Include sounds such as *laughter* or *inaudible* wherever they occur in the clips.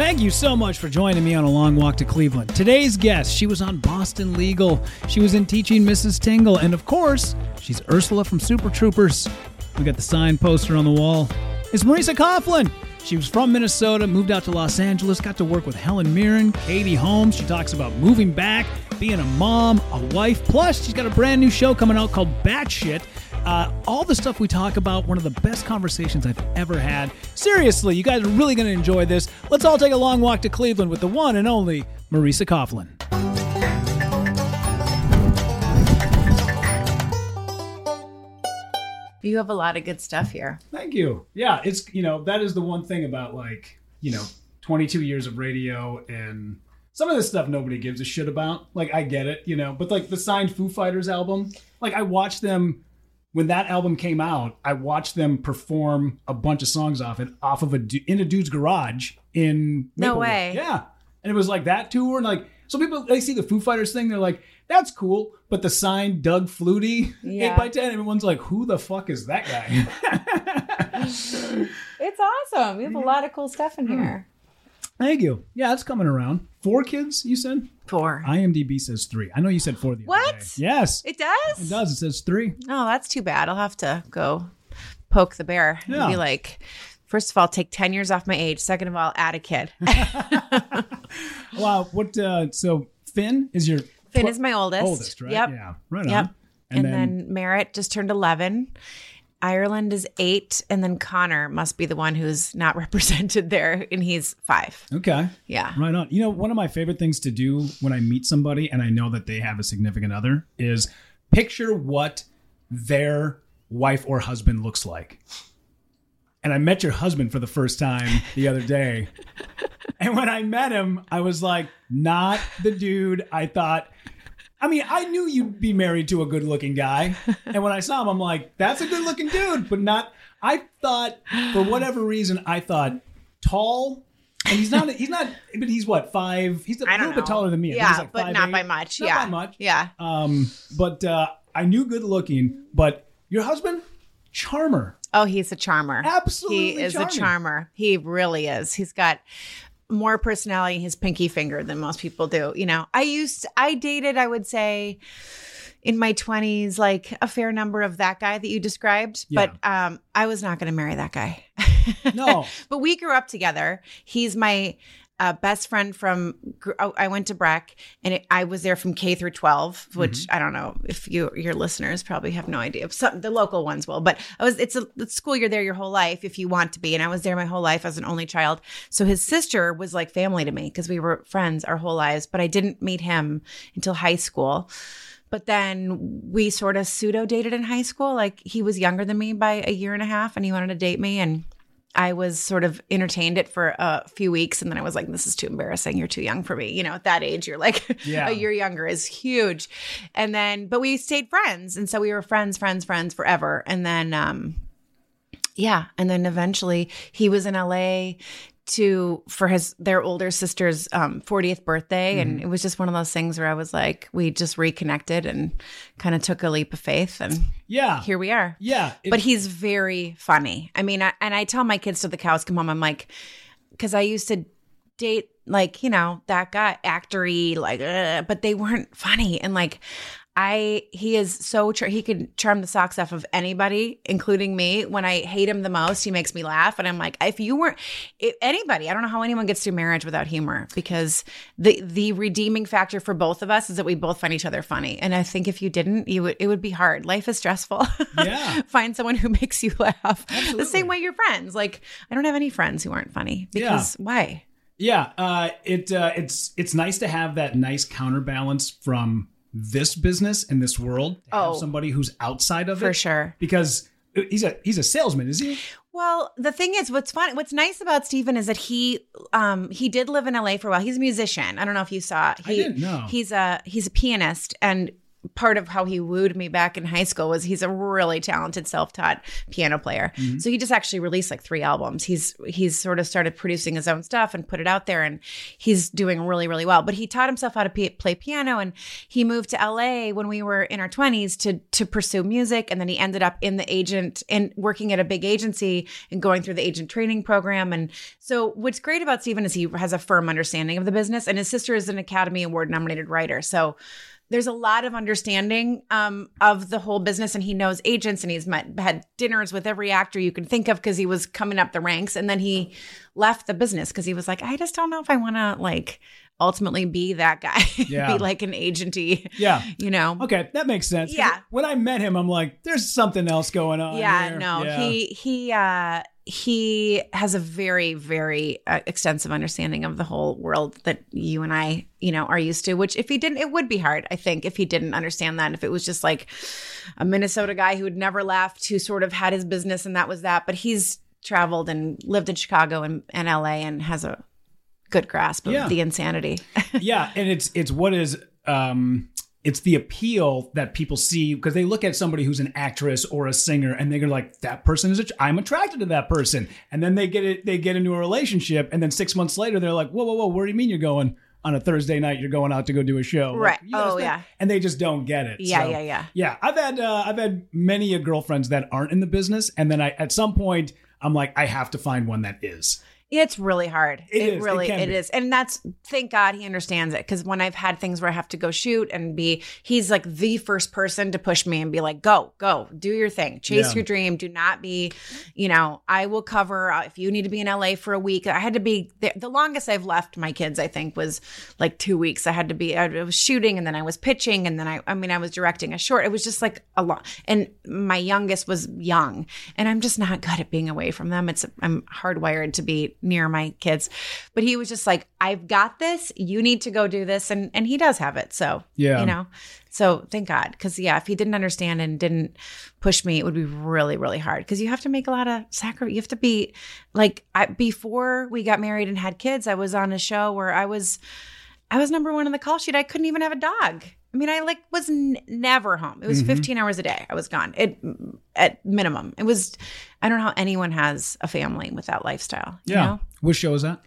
Thank you so much for joining me on a long walk to Cleveland. Today's guest, she was on Boston Legal. She was in Teaching Mrs. Tingle, and of course, she's Ursula from Super Troopers. We got the sign poster on the wall. It's Marisa Coughlan. She was from Minnesota, moved out to Los Angeles, got to work with Helen Mirren, Katie Holmes. She talks about moving back, being a mom, a wife. Plus, she's got a brand new show coming out called Batshit. Uh, all the stuff we talk about, one of the best conversations I've ever had. Seriously, you guys are really going to enjoy this. Let's all take a long walk to Cleveland with the one and only Marisa Coughlan. You have a lot of good stuff here. Thank you. Yeah, it's you know that is the one thing about like you know 22 years of radio and some of this stuff nobody gives a shit about. Like I get it, you know, but like the signed Foo Fighters album, like I watched them when that album came out. I watched them perform a bunch of songs off it off of a in a dude's garage in No way. Yeah, and it was like that tour and like so people they see the Foo Fighters thing, they're like. That's cool, but the sign Doug Flutie Yeah. eight by ten, everyone's like, "Who the fuck is that guy?" *laughs* It's awesome. We have a mhm. lot of cool stuff in hmm. here. Thank you. Yeah, it's coming around. Four kids, you said? Four. IMDb says three. I know you said four the other What? day. Yes. It does? It does. It says three. Oh, that's too bad. I'll have to go poke the bear and Yeah. be like, first of all, take 10 years off my age. Second of all, add a kid. *laughs* *laughs* Wow. What? Uh, so Finn is your Finn tw- is my oldest. oldest, right? Yep. Yeah. Right Yep. on. And, then, Merritt just turned 11. Ireland is eight. And then Connor must be the one who's not *laughs* represented there. And he's five. okay. Yeah. Right on. You know, one of my favorite things to do when I meet somebody and I know that they have a significant other is picture what their wife or husband looks like. And I met your husband for the first time the other day. *laughs* And when I met him, I was like, not the dude I thought. I mean, I knew you'd be married to a good looking guy. And when I saw him, I'm like, that's a good looking dude, but not. I thought, for whatever reason, I thought tall. And he's not, he's not, but he's what, five? He's a I little bit taller than me. Yeah, like but not 5'8". by much. Not yeah. by much. Yeah. Um, but uh, I knew good looking, but your husband, charmer. Oh, he's a charmer. Absolutely He is charming. a charmer. He really is. He's got more personality in his pinky finger than most people do. You know, I used, I dated, I would say, in my 20s, like a fair number of that guy that you described, but um, I was not going to marry that guy. No. *laughs* but we grew up together. He's my uh, best friend from. oh, I went to Breck, and it, I was there from K through 12, which I don't know if you your listeners probably have no idea. Some the local ones will, but I was. It's a it's school. You're there your whole life if you want to be, and I was there my whole life as an only child. So his sister was like family to me because we were friends our whole lives. But I didn't meet him until high school. But then we sort of pseudo dated in high school. Like he was younger than me by a year and a half, and he wanted to date me, and I was sort of entertained it for a few weeks and then I was like, this is too embarrassing. You're too young for me. You know, at that age, you're like *laughs* Yeah. a year younger is huge. And then, but we stayed friends. And so we were friends, friends, friends forever. And then, um, yeah. And then eventually he was in LA to for his their older sister's um 40th birthday and it was just one of those things where I was like we just reconnected and kind of took a leap of faith and Yeah. here we are Yeah. it- but he's very funny. I mean, I, and I tell my kids to the cows come home. I'm like, because I used to date like you know that guy actory like, ugh, but they weren't funny. And like, I he is so char- he could charm the socks off of anybody, including me. When I hate him the most, he makes me laugh, and I'm like, if you weren't if anybody, I don't know how anyone gets through marriage without humor because the the redeeming factor for both of us is that we both find each other funny. And I think if you didn't, you would it would be hard. Life is stressful. *laughs* Yeah. find someone who makes you laugh Absolutely. the same way your friends. Like I don't have any friends who aren't funny because why? Yeah, uh, it uh, it's it's nice to have that nice counterbalance from this business and this world. To have Oh. somebody who's outside of it For sure. because he's a he's a salesman, is he? Well, the thing is, what's fun, what's nice about Stephen is that he, um, he did live in LA for a while. He's a musician. I don't know if you saw. He, didn't know. He's a he's a pianist, and part of how he wooed me back in high school was he's a really talented self-taught piano player. Mm-hmm. So he just actually released like three albums. He's he's sort of started producing his own stuff and put it out there, and he's doing really really well. But he taught himself how to p- play piano, and he moved to LA when we were in our twenties to to pursue music, and then he ended up in the agent and working at a big agency and going through the agent training program. And so what's great about Stephen is he has a firm understanding of the business, and his sister is an Academy Award nominated writer. So there's a lot of understanding um, of the whole business and he knows agents and he's met had dinners with every actor you can think of because he was coming up the ranks and then he left the business because he was like i just don't know if i want to like ultimately be that guy *laughs* Yeah. be like an agenty Yeah. you know Okay, that makes sense. Yeah. When I met him, I'm like, there's something else going on. yeah here. no Yeah. he he uh he has a very very uh, extensive understanding of the whole world that you and i you know are used to which if he didn't it would be hard i think if he didn't understand that and if it was just like a minnesota guy who had never left who sort of had his business and that was that but he's traveled and lived in chicago and, and la and has a good grasp of Yeah. the insanity *laughs* yeah, and it's it's what is um it's the appeal that people see because they look at somebody who's an actress or a singer and they're like that person is a, I'm attracted to that person and then they get it they get into a relationship and then 6 months later they're like whoa whoa whoa where do you mean you're going on a Thursday night you're going out to go do a show Right. gotta Oh, yeah. and they just don't get it Yeah, So, yeah, yeah. yeah I've had uh, I've had many a girlfriends that aren't in the business and then I at some point I'm like I have to find one that is It's really hard. It It, is. Really it be. is. And that's thank God he understands it. Cause when I've had things where I have to go shoot and be he's like the first person to push me and be like, go, go, do your thing. Chase Yeah. your dream. Do not be, you know, I will cover uh, if you need to be in LA for a week. I had to be the, the longest I've left my kids, I think, was like two weeks. I had to be I was shooting and then I was pitching and then I I mean I was directing a short. It was just like a lot. And my youngest was young. And I'm just not good at being away from them. It's I'm hardwired to be near my kids. But he was just like, I've got this. You need to go do this. And and he does have it. So Yeah. you know. So thank God. Cause yeah, if he didn't understand and didn't push me, it would be really, really hard. Cause you have to make a lot of sacrifice. You have to be like I before we got married and had kids, I was on a show where I was I was number one on the call sheet. I couldn't even have a dog. I mean, I like was n- never home. It was mm-hmm. 15 hours a day. I was gone. It at minimum. It was. I don't know how anyone has a family with that lifestyle. you yeah know? what show is that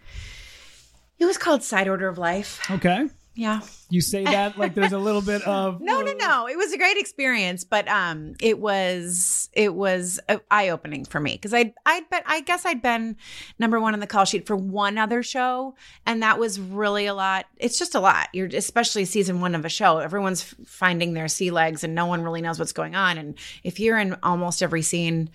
it was called Side Order of Life. okay Yeah. you say that like there's a little bit of *laughs* No, no, no. It was a great experience, but um, it was it was eye opening for me because I I'd been I guess I'd been number one on the call sheet for one other show, and that was really a lot. It's just a lot. You're especially season one of a show. Everyone's finding their sea legs, and no one really knows what's going on. And if you're in almost every scene.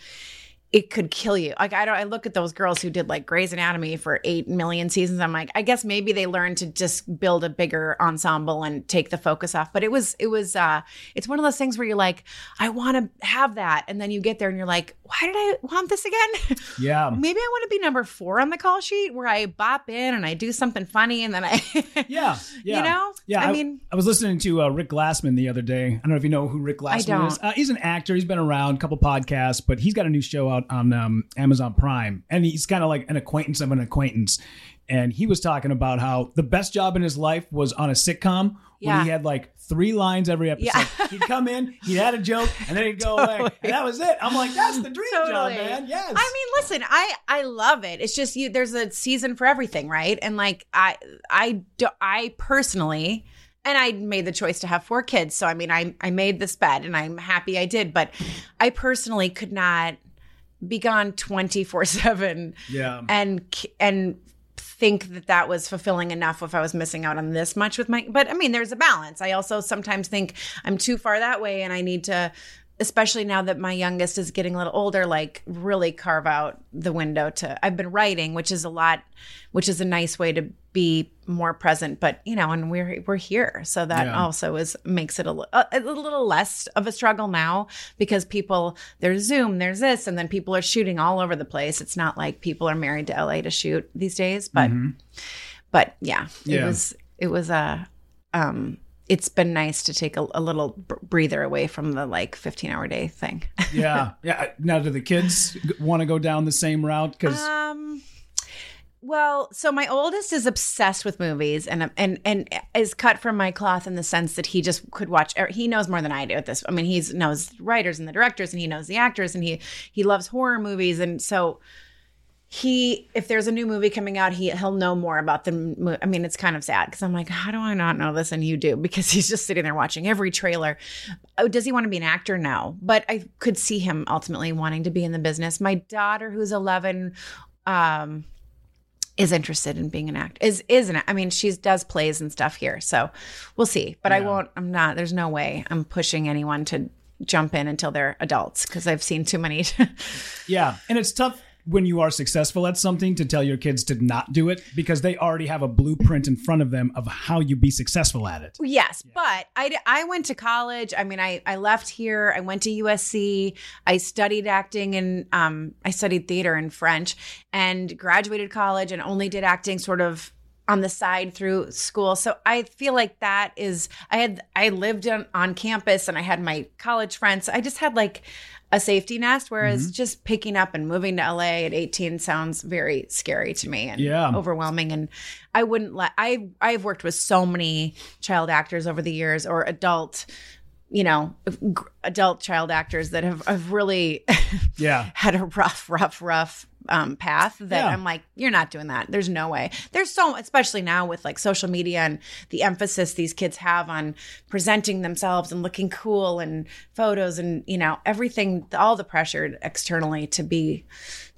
It could kill you. Like I don't. I look at those girls who did like Grey's Anatomy for eight million seasons. I'm like, I guess maybe they learned to just build a bigger ensemble and take the focus off. But it was, it was, uh, it's one of those things where you're like, I want to have that, and then you get there and you're like, why did I want this again? *laughs* yeah maybe I want to be number four on the call sheet where I bop in and I do something funny and then I, Yeah, *laughs* yeah. You know? Yeah, I mean- I was listening to uh, Rick Glassman the other day. I don't know if you know who Rick Glassman is. Uh, he's an actor. He's been around a couple podcasts, but he's got a new show out on um, Amazon Prime, and he's kind of like an acquaintance of an acquaintance. And he was talking about how the best job in his life was on a sitcom when he had like three lines every episode. Yeah. *laughs* he'd come in, he had a joke, and then he'd go away, *laughs* and that was it. I'm like, that's the dream job, Totally. man. Yes. I mean, listen, I I love it. It's just you. There's a season for everything, right? And like I I do, I personally. And I made the choice to have four kids. So, I mean, I, I made this bet and I'm happy I did. But I personally could not be gone 24 7 Yeah. and and think that that was fulfilling enough if I was missing out on this much with my. But I mean, there's a balance. I also sometimes think I'm too far that way, and I need to. Especially now that my youngest is getting a little older, like really carve out the window to. I've been writing, which is a lot, which is a nice way to be more present. But you know, and we're we're here, so that Yeah. also is makes it a, a, a little less of a struggle now because people there's Zoom, there's this, and then people are shooting all over the place. It's not like people are married to LA to shoot these days, but but yeah, it Mm-hmm. Yeah. was it was a um it's been nice to take a, a little br- breather away from the like 15 hour day thing. *laughs* yeah, yeah. Now, do the kids want to go down the same route? Because Um, well, so my oldest is obsessed with movies and and and is cut from my cloth in the sense that he just could watch. er, He knows more than I do at this. I mean, he knows writers and the directors, and he knows the actors, and he he loves horror movies, and so he if there's a new movie coming out he he'll know more about the mo- i mean it's kind of sad because i'm like how do i not know this? And you do because he's just sitting there watching every trailer. Oh, does he want to be an actor? No. But i could see him ultimately wanting to be in the business. My daughter who's 11 um is interested in being an actor is is an i mean she does plays and stuff here so we'll see. But i won't i'm not there's no way i'm pushing anyone to jump in until they're adults because i've seen too many. *laughs* Yeah, and it's tough when you are successful at something to tell your kids to not do it because they already have a blueprint in front of them of how you be successful at it. Yes, but I, I went to college. I mean, I, I left here. I went to USC. I studied acting and um, I studied theater and French and graduated college and only did acting sort of on the side through school. So I feel like that is I had I lived on, on campus and I had my college friends. I just had like a safety nest whereas mm-hmm. just picking up and moving to LA at 18 sounds very scary to me and Yeah. overwhelming and I wouldn't let I I've worked with so many child actors over the years or adult you know adult child actors that have, have really *laughs* Yeah. had a rough rough rough um, path that Yeah. I'm like you're not doing that there's no way there's so especially now with like social media and the emphasis these kids have on presenting themselves and looking cool and photos and you know everything all the pressure externally to be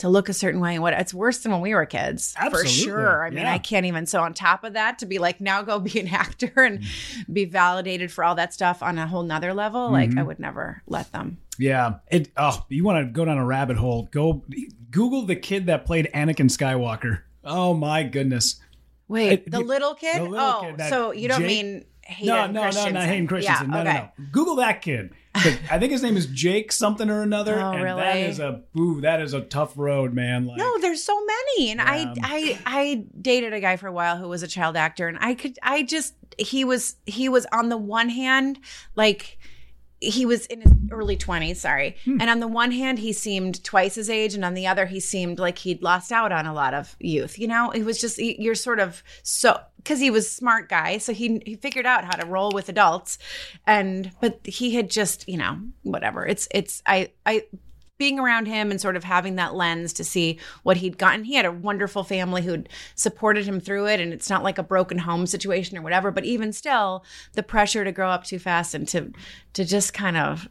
to look a certain way and what it's worse than when we were kids Absolutely. for sure I mean Yeah. I can't even so on top of that to be like now go be an *laughs* actor and mm. be validated for all that stuff on a whole nother level like I mm-hmm. would never let them Yeah. It oh, you want to go down a rabbit hole. Go Google the kid that played Anakin Skywalker. Oh my goodness. wait It- the the- little kid the little oh kid, so you don't Jake- mean Hayden no, no, no, not Hayden Christensen. yeah, no, okay. no, no. Google that kid. I think his name is Jake something or another. Oh, and really? that is a ooh, that is a tough road, man. Like, No, there's so many, and Yeah. I, I, I dated a guy for a while who was a child actor, and I could, I just, he was, he was on the one hand, like, he was in his early 20s, sorry, Hmm. and on the one hand, he seemed twice his age, and on the other, he seemed like he'd lost out on a lot of youth. You know, it was just you're sort of so because he was smart guy, so he he figured out how to roll with adults, and but he had just you know whatever. It's it's I I being around him and sort of having that lens to see what he'd gotten. He had a wonderful family who'd supported him through it. And it's not like a broken home situation or whatever, but even still, the pressure to grow up too fast and to to just kind of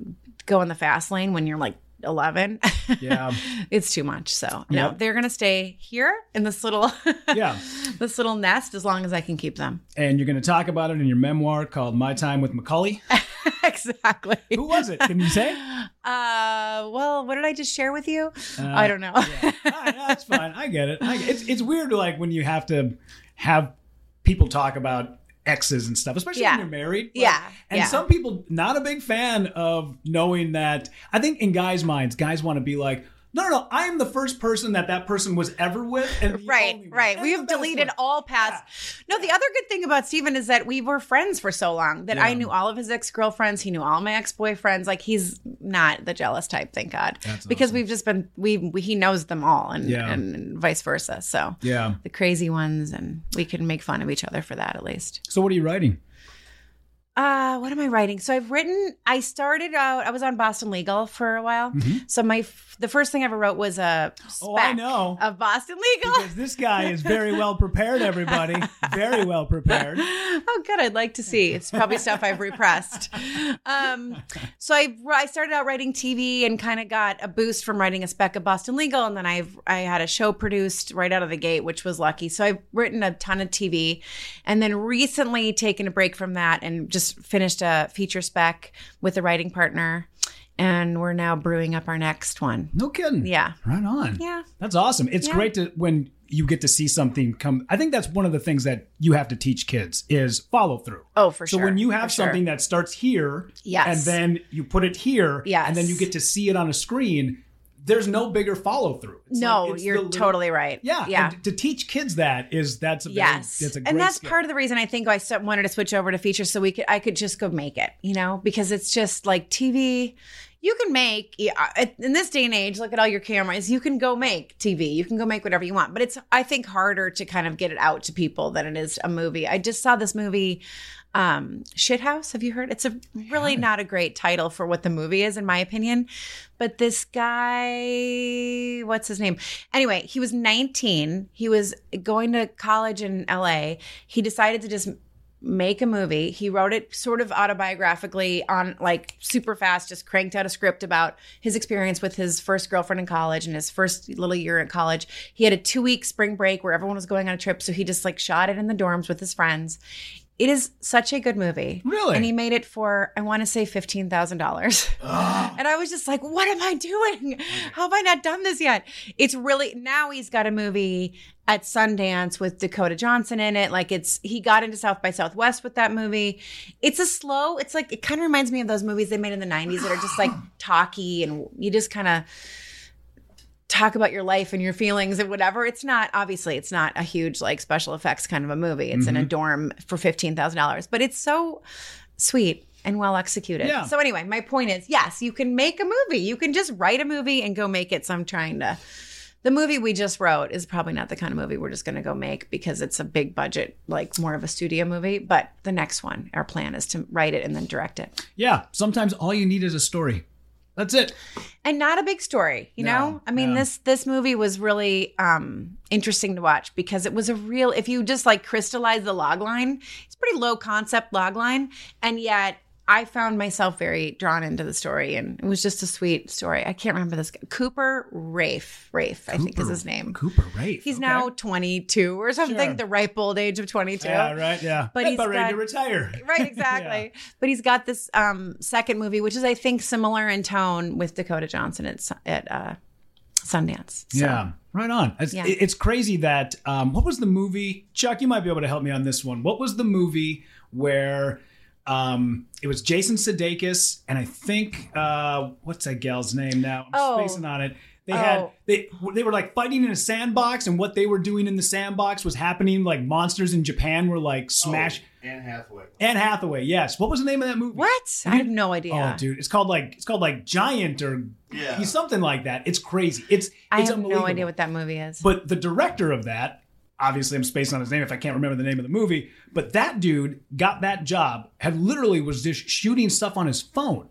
go in the fast lane when you're like 11. Yeah. *laughs* it's too much. So no, Yep. they're gonna stay here in this little *laughs* Yeah. this little nest as long as I can keep them. And you're going to talk about it in your memoir called My Time with Macaulay. *laughs* exactly. Who was it? Can you say? Uh, well, what did I just share with you? Uh, I don't know. Ah, that's fine. I get it. I, it's it's weird, like when you have to have people talk about exes and stuff, especially Yeah. when you're married. Like, Yeah, And yeah. some people not a big fan of knowing that. I think in guys' minds, guys want to be like, no, no, no. I am the first person that that person was ever with. And Right, right. We have deleted one. all past. No, the other good thing about Steven is that we were friends for so long that I knew all of his ex girlfriends. He knew all my ex boyfriends. Like he's not the jealous type, thank God. That's because awesome. we've just been we, we he knows them all and, Yeah. and vice versa. So Yeah. the crazy ones and we can make fun of each other for that at least. So what are you writing? Uh, what am I writing? So I've written. I started out. I was on Boston Legal for a while. So my f- the first thing I ever wrote was a spec Mm-hmm. Oh, I know. of Boston Legal. Because this guy is very well *laughs* prepared, everybody. Very well prepared. oh, good. I'd like to see. It's probably stuff I've repressed. Um, so I I started out writing TV and kind of got a boost from writing a spec of Boston Legal, and then I've I had a show produced right out of the gate, which was lucky. So I've written a ton of TV, and then recently taken a break from that and just finished a feature spec with a writing partner, and we're now brewing up our next one. No kidding. Yeah. Right on. Yeah. That's awesome. It's Yeah. great to when you get to see something come. I think that's one of the things that you have to teach kids is follow through. Oh, for so sure. So when you have For sure. something that starts here, Yes. and then you put it here, Yes. and then you get to see it on a screen. There's no bigger follow through. No, you're totally right. Yeah, Yeah. to teach kids that is that's a very, Yes, that's a great and that's skill. part of the reason I think I wanted to switch over to feature so we could I could just go make it, you know, because it's just like TV. You can make uh, in this day and age. Look at all your cameras. You can go make TV. You can go make whatever you want. But it's I think harder to kind of get it out to people than it is a movie. I just saw this movie, um, Shithouse. Have you heard? It's a really not a great title for what the movie is, in my opinion. But this guy, what's his name? Anyway, he was 19. He was going to college in LA. He decided to just make a movie. He wrote it sort of autobiographically on like super fast, just cranked out a script about his experience with his first girlfriend in college and his first little year at college. He had a two week spring break where everyone was going on a trip. So he just like shot it in the dorms with his friends. It is such a good movie. Really? And he made it for, I want to say $15,000. *gasps* and I was just like, what am I doing? How have I not done this yet? It's really, now he's got a movie at Sundance with Dakota Johnson in it. Like it's, he got into South by Southwest with that movie. It's a slow, it's like, it kind of reminds me of those movies they made in the 90s that are just like *gasps* talky and you just kind of, talk about your life and your feelings and whatever. It's not obviously it's not a huge like special effects kind of a movie. It's in Mm-hmm. a dorm for fifteen thousand dollars, but it's so sweet and well executed. Yeah. So anyway, my point is, yes, you can make a movie. You can just write a movie and go make it. So I'm trying to. The movie we just wrote is probably not the kind of movie we're just going to go make because it's a big budget, like more of a studio movie. But the next one, our plan is to write it and then direct it. yeah. Sometimes all you need is a story. That's it. and not a big story you No, know i mean no. this this movie was really um interesting to watch because it was a real if you just like crystallize the log line it's pretty low concept log line and yet i found myself very drawn into the story and it was just a sweet story i can't remember this guy cooper Raiff Raiff i think is his name Cooper Raiff. he's okay. now 22 or something Sure. the ripe old age of 22 Yeah, right. Yeah. But he's about ready to retire. *laughs* right exactly *laughs* but he's got this um second movie which is i think similar in tone with dakota johnson at, at uh sundance So- Yeah, right on. It's, Yeah. it's crazy that um, what was the movie? Chuck, you might be able to help me on this one. What was the movie where um, it was Jason Sudeikis and I think uh, what's that gal's name now? I'm Oh. spacing on it. They had Oh. they they were like fighting in a sandbox, and what they were doing in the sandbox was happening. Like monsters in Japan were like smash. Anne Hathaway. Anne Hathaway, yes. What was the name of that movie? what i have no idea Oh, dude, it's called like it's called like Giant or Yeah. something like that. It's crazy. It's i it's have no idea what that movie is But the director of that, obviously I'm spacing on his name if I can't remember the name of the movie, but that dude got that job, had literally was just shooting stuff on his phone.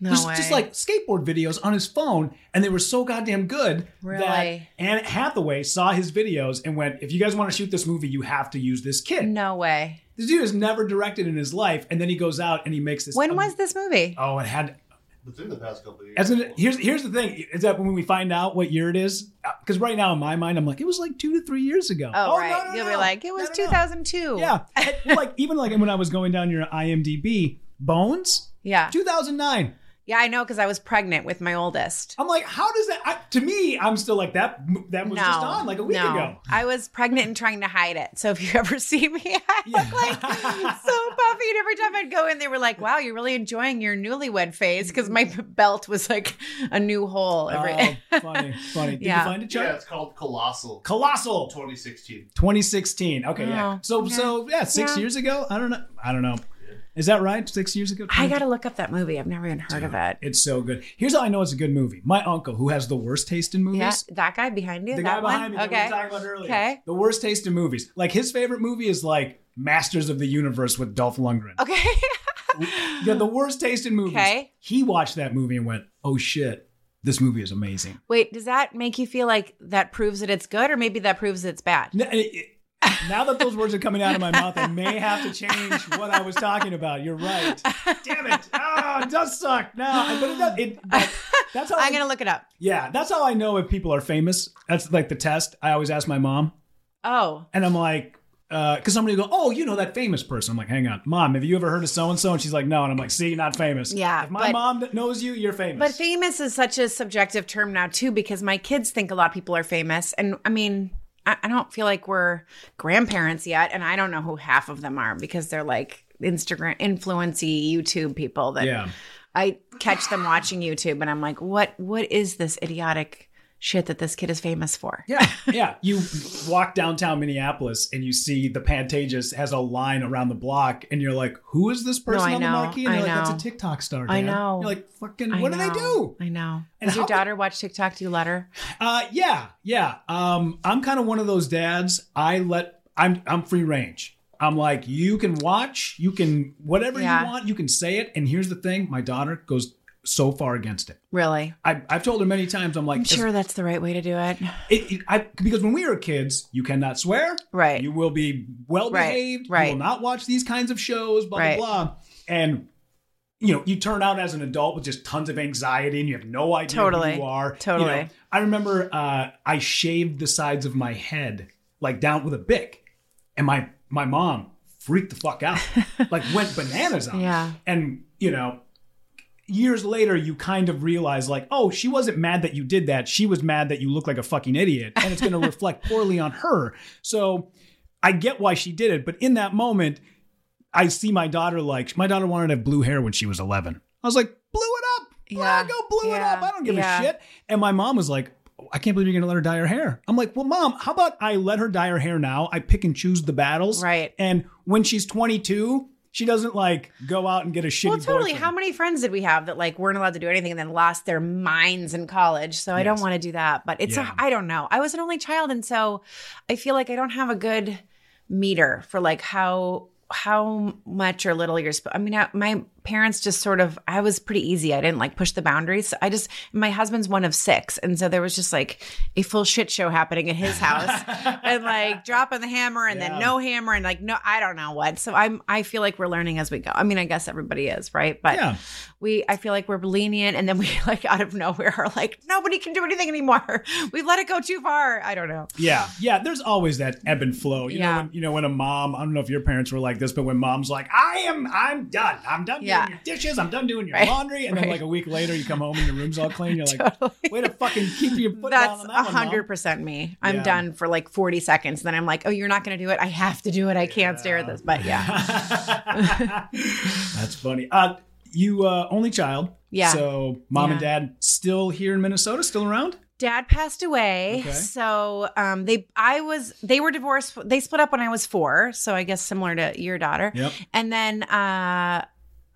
no just, way just like skateboard videos on his phone, and they were so goddamn good that Really? Anne Hathaway saw his videos and went, "If you guys want to shoot this movie, you have to use this kid." no way This dude has never directed in his life, and then he goes out and he makes this. when um, was this movie Oh, it had Within the past couple of years. as in, here's here's the thing is that when we find out what year it is, uh, because right now in my mind I'm like it was like two to three years ago. oh, oh no, right no, you'll no. be like it was No, no, no. 2002 Yeah, like even like when I was going down your IMDb, Bones, yeah 2009. Yeah i know because i was pregnant with my oldest I'm like, how does that? I, to me, I'm still like that. That was no, just on like a week no. ago. I was pregnant and trying to hide it. So if you *laughs* ever see me, I Yeah. look like so puffy. And every time I'd go in, they were like, "Wow, you're really enjoying your newlywed phase," because my belt was like a new hole. Every Oh, *laughs* funny, funny. Did Yeah. you find it, Chuck? Yeah, it's called Colossal. Colossal. 2016. 2016. Okay, yeah. Oh, So okay. so yeah, six Yeah. years ago. I don't know. I don't know. Is that right? Six years ago. I got to look up that movie. I've never even heard of it. It's so good. Here's how I know it's a good movie. My uncle, who has the worst taste in movies, Yeah, that guy behind you. the that guy one? behind me that we were talking about earlier, Okay. the worst taste in movies. Like his favorite movie is like Masters of the Universe with Dolph Lundgren. Okay. *laughs* yeah, the worst taste in movies. Okay. He watched that movie and went, "Oh shit, this movie is amazing." Wait, does that make you feel like that proves that it's good, or maybe that proves it's bad? It- Now that those words are coming out of my mouth, I may have to change what I was talking about. You're right. Damn it! Oh, it does suck. No, but it does. It, but that's how I, I'm gonna look it up. Yeah, that's how I know if people are famous. That's like the test. I always ask my mom, Oh, and I'm like, uh, because somebody will go, "Oh, you know that famous person." I'm like, "Hang on, mom, have you ever heard of so and so?" And she's like, "No," and I'm like, "See, not famous." Yeah, If my but- mom knows you, you're famous. but famous is such a subjective term now too, because my kids think a lot of people are famous, and I mean, I, I don't feel like we're grandparents yet, and I don't know who half of them are because they're like Instagram influency YouTube people that yeah. I catch them watching YouTube, and I'm like, what What is this idiotic shit that this kid is famous for? Yeah, yeah. *laughs* You walk downtown Minneapolis and you see the Pantages has a line around the block, and you're like, "Who is this person I on know, the marquee?" And I you're like, know. "That's a TikTok star." I Dad." know. You're like, "Fucking, I what do they do?" I know. And Does your daughter watch TikTok? Do you let her? Uh, yeah, yeah. Um, I'm kind of one of those dads. I let I'm I'm free range. I'm like, you can watch, you can whatever Yeah. you want, you can say it. And here's the thing: my daughter goes so far against it. Really? I, I've told her many times. I'm like, I'm sure that's the right way to do it. It, it- I, because when we were kids, you cannot swear. Right. You will be well behaved. Right. You will not watch these kinds of shows. Blah Right. blah blah. And you know, you turn out as an adult with just tons of anxiety, and you have no idea Totally. who you are. You Totally. know, I remember uh, I shaved the sides of my head like down with a bic, and my my mom freaked the fuck out, *laughs* like went bananas on. Yeah. And you know, years later, you kind of realize, like, oh, she wasn't mad that you did that. She was mad that you look like a fucking idiot, and it's going *laughs* to reflect poorly on her. So I get why she did it, but in that moment, I see my daughter like my daughter wanted to have blue hair when she was 11. I was like, blew it up. Yeah. Yeah, go blew it up. I don't give Yeah. a shit. And my mom was like, I can't believe you're going to let her dye her hair. I'm like, well, mom, how about I let her dye her hair now? I pick and choose the battles. Right. And when she's 22, she doesn't like go out and get a shitty Well, totally. boyfriend. How many friends did we have that like weren't allowed to do anything and then lost their minds in college? So I don't want to do that. But it's Yeah. a, I don't know. I was an only child, and so I feel like I don't have a good meter for like how how much or little you're. Sp- I mean, I, my parents just sort of. I was pretty easy. I didn't like push the boundaries. I just. My husband's one of six, and so there was just like a full shit show happening at his house, *laughs* and like dropping the hammer and then no hammer and like no. I don't know what. So I'm. I feel like we're learning as we go. I mean, I guess everybody is right, but Yeah. we. I feel like we're lenient, and then we *laughs* like out of nowhere are like nobody can do anything anymore. We've let it go too far. I don't know. Yeah, yeah. There's always that ebb and flow. You Yeah. know, when, you know when a mom. I don't know if your parents were like this, but when mom's like, "I am, I'm done. I'm done Yeah. Doing your dishes. I'm done doing your Right, laundry," and then like a week later, you come home and your room's all clean. You're *laughs* like, Totally. "Way to fucking keep your foot down That's on a that one, hundred percent me. I'm Yeah. done for like 40 seconds. Then I'm like, oh, you're not going to do it. I have to do it. I can't stare at this. But yeah, *laughs* That's funny. Uh, you uh, only child. Yeah. So mom and dad still here in Minnesota, still around. dad passed away. Okay. So um, they, I was, they were divorced. They split up when I was four. So I guess similar to your daughter. Yep. And then, uh,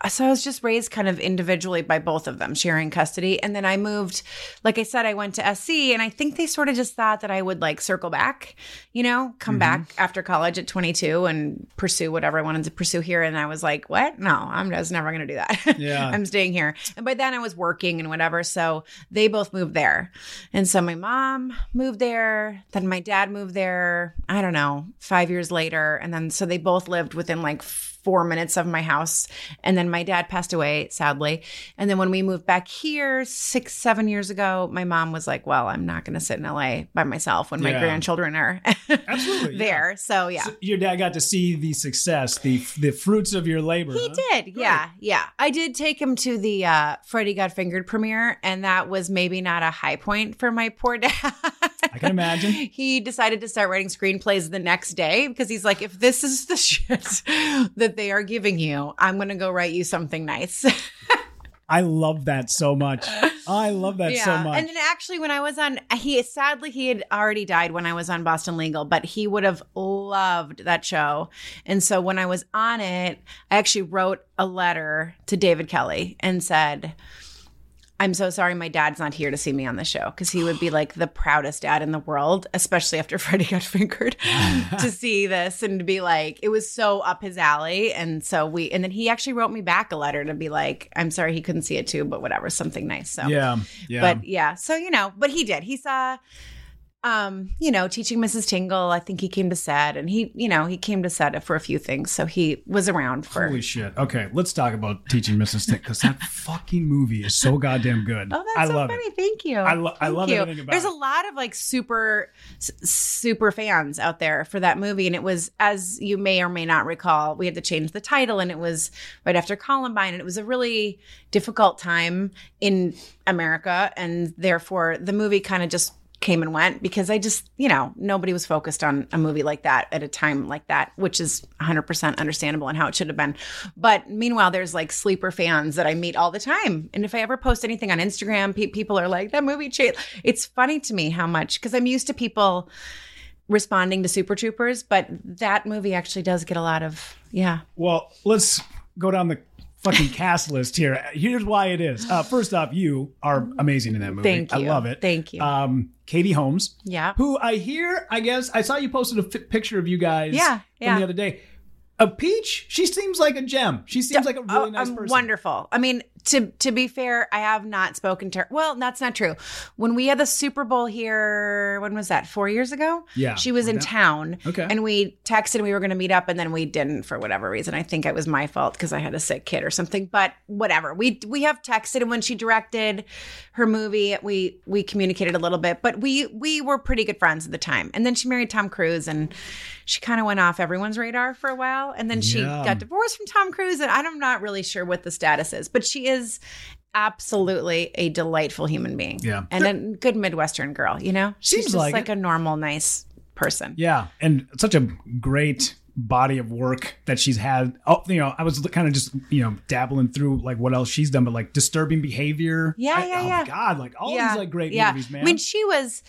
so I was just raised kind of individually by both of them, sharing custody. And then I moved, like I said, I went to SC, and I think they sort of just thought that I would like circle back, you know, come Mm-hmm. back after college at 22 and pursue whatever I wanted to pursue here. And I was like, what? No, I'm just never going to do that. Yeah. *laughs* I'm staying here. And by then I was working and whatever. So they both moved there. And so my mom moved there. Then my dad moved there, I don't know, five years later. And then so they both lived within like four minutes of my house. And then my dad passed away, sadly. And then when we moved back here six, seven years ago, my mom was like, well, I'm not going to sit in LA by myself when my Yeah. grandchildren are *laughs* Absolutely, yeah. there. So yeah. So your dad got to see the success, the the fruits of your labor. He huh? did. Yeah. Yeah. I did take him to the uh Freddy Got Fingered premiere, and that was maybe not a high point for my poor *laughs* dad. I can imagine. *laughs* he decided to start writing screenplays the next day because he's like, if this is the *laughs* shit that they are giving you, I'm going to go write you something nice. *laughs* I love that so much. I love that so much. And then actually, when I was on, he sadly he had already died when I was on Boston Legal, but he would have loved that show. And so when I was on it, I actually wrote a letter to David Kelley and said, I'm so sorry my dad's not here to see me on the show because he would be like the proudest dad in the world, especially after *laughs* Freddy got fingered, *laughs* to see this and to be like, it was so up his alley. And so we, and then he actually wrote me back a letter to be like, I'm sorry he couldn't see it too, but whatever, something nice. So, Yeah, yeah. but yeah, so you know, but he did. He saw, um, you know, teaching Mrs. Tingle. I think he came to set, and he, you know, he came to set for a few things, so he was around for. Holy shit. Okay, let's talk about teaching Mrs. Tink because that fucking movie is so goddamn good. Oh, that's I so love funny. it. Thank you. I lo- I love you. everything about There's it. a lot of like super, super fans out there for that movie, and it was, as you may or may not recall, we had to change the title, and it was right after Columbine, and it was a really difficult time in America, and therefore the movie kind of just came and went because I just, you know, nobody was focused on a movie like that at a time like that, which is 100% understandable and how it should have been. But meanwhile, there's like sleeper fans that I meet all the time. And if I ever post anything on Instagram, pe- people are like, that movie changed. It's funny to me how much, because I'm used to people responding to Super Troopers, but that movie actually does get a lot of, yeah. Well, let's go down the fucking cast list here. Here's why it is. Uh, first off, you are amazing in that movie. Thank you. I love it. Thank you. Um, Katie Holmes. Yeah. Who I hear, I guess, I saw you posted a picture of you guys Yeah, from yeah. the other day. A peach, she seems like a gem. She seems like a really Oh, nice um, person. Wonderful. I mean, to to be fair, I have not spoken to her. Well, that's not true. When we had the Super Bowl here, when was that? Four years ago. Yeah. she was in Yeah. town. Okay. and we texted and we were going to meet up, and then we didn't for whatever reason. I think it was my fault because I had a sick kid or something. But whatever. We we have texted, and when she directed her movie, we we communicated a little bit. But we we were pretty good friends at the time. And then she married Tom Cruise, and she kind of went off everyone's radar for a while. And then she Yeah. got divorced from Tom Cruise, and I'm not really sure what the status is, but she is absolutely a delightful human being. Yeah. And a good Midwestern girl, you know? She's just like like, a normal, nice person. Yeah, and such a great body of work that she's had. Oh, you know, I was kind of just you know dabbling through like what else she's done, but like disturbing behavior. Yeah, I- yeah, oh yeah. God, like all these like great yeah. movies, man. I mean, she was,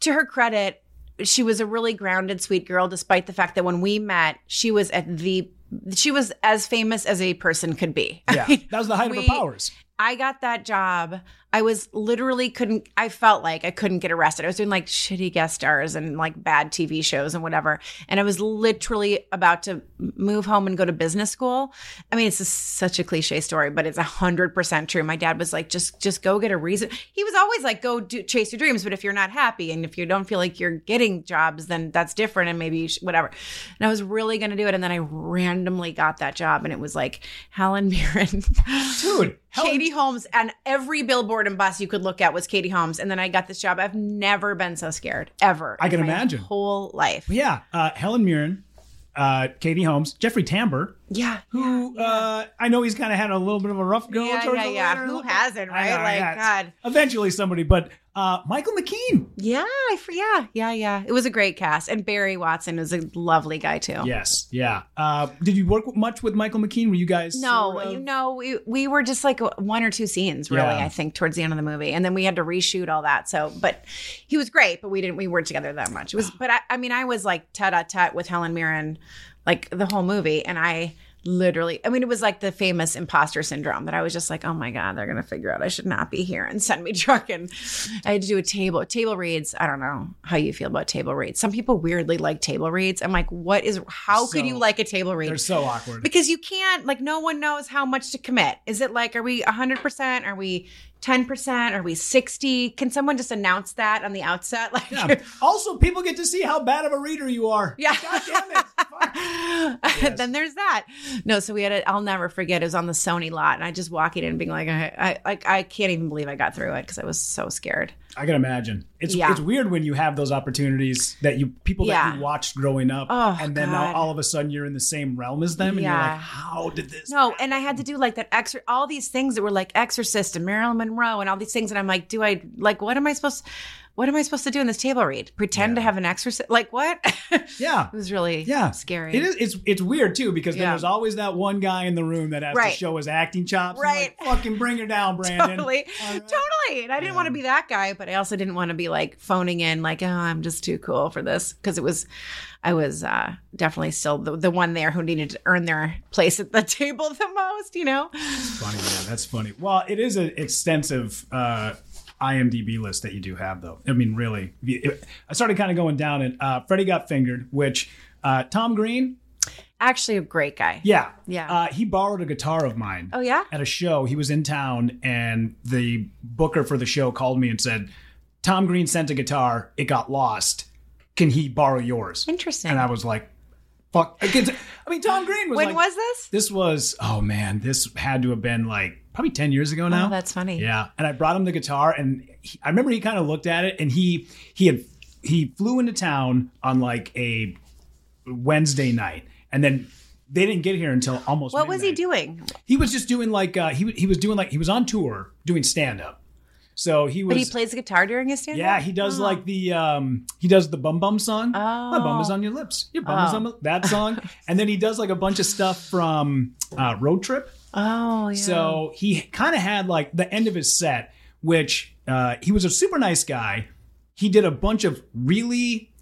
to her credit, she was a really grounded, sweet girl, despite the fact that when we met, she was at the, she was as famous as a person could be. I yeah, mean, that was the height of her *laughs* powers. I got that job. I was literally couldn't, I felt like I couldn't get arrested. I was doing like shitty guest stars and like bad TV shows and whatever. And I was literally about to move home and go to business school. I mean, it's just such a cliche story, but it's a hundred percent true. My dad was like, just, just go get a reason. He was always like, go do, chase your dreams. But if you're not happy and if you don't feel like you're getting jobs, then that's different. And maybe should, whatever. And I was really going to do it. And then I randomly got that job and it was like Helen Mirren. Dude, *laughs* Helen- Katie Holmes and every billboard and bus you could look at was Katie Holmes. And then I got this job. I've never been so scared ever. I can in my imagine. Whole life. Yeah, uh, Helen Mirren, uh, Katie Holmes, Jeffrey Tambor, Yeah. who uh, I know he's kind of had a little bit of a rough go. Yeah, towards yeah, the yeah. Who hasn't, right? know, Like, yeah. God. Eventually somebody, but uh, Michael McKean. Yeah, I, yeah, yeah, yeah. It was a great cast, and Barry Watson was a lovely guy too. Yes, yeah. Uh, did you work much with Michael McKean? Were you guys? No, sort of- you know, we, we were just like one or two scenes, really. Yeah. I think towards the end of the movie, and then we had to reshoot all that. So, but he was great, but we didn't. We weren't together that much. It was, *sighs* but I, I mean, I was like tete a tete with Helen Mirren, like the whole movie, and I literally, I mean, it was like the famous imposter syndrome that I was just like, oh my god, they're gonna figure out I should not be here and send me *laughs* trucking. I had to do a table table reads. I don't know how you feel about table reads. Some people weirdly like table reads. I'm like, what is? How could you like a table read? They're so awkward. because you can't like no one knows how much to commit is it like are we 100% are we 10% are we 60 can someone just announce that on the outset *laughs* like Yeah. Also, people get to see how bad of a reader you are. Yeah. God damn it. Fuck. *laughs* then there's that no so we had it i'll never forget it was on the sony lot and i just walking in being like i i, like, I can't even believe i got through it because i was so scared I can imagine. It's Yeah. it's weird when you have those opportunities that you people that you watched growing up, Oh, and then now all of a sudden you're in the same realm as them, and you're like, how did this? No, and I had to do like that extra all these things that were like Exorcist and Marilyn Monroe and all these things, and I'm like, do I like what am I supposed? What am I supposed to do in this table read? Pretend to have an exorcist? Like what? *laughs* Yeah. it was really Yeah, scary. It is. It's it's weird too because then Yeah. there's always that one guy in the room that has Right. to show his acting chops. Right. like, Fucking bring her down, Brandon. *laughs* Totally, right. totally. And I didn't want to be that guy, but I also didn't want to be like phoning in, like, oh, I'm just too cool for this. Because it was, I was uh, definitely still the, the one there who needed to earn their place at the *laughs* table the most, you know? Funny, man. That's funny. Well, it is an extensive uh, IMDb list that you do have, though. I mean, really. I started kind of going down and uh, Freddy got fingered, which uh, Tom Green, Actually, a great guy. yeah, Yeah. uh, he borrowed a guitar of mine. Oh, yeah? At a show, he was in town, and the booker for the show called me and said, "Tom Green sent a guitar. It got lost. Can he borrow yours?" Interesting. And I was like, "Fuck!" I mean, Tom Green was when like, was this? This was oh man, this had to have been like probably ten years ago now. Oh, that's funny. Yeah, and I brought him the guitar, and he, I remember he kind of looked at it, and he he had he flew into town on like a Wednesday night, and then they didn't get here until almost. What was he doing? He was just doing like uh, he he was doing like he was on tour doing stand up. So he was. But he plays the guitar during his stand up? Yeah, he does like the um he does the bum bum song. Oh. My bum is on your lips. Your bum is Oh. on my, that song. *laughs* and then he does like a bunch of stuff from uh, Road Trip. Oh, yeah. So he kind of had like the end of his set, which uh, he was a super nice guy. He did a bunch of really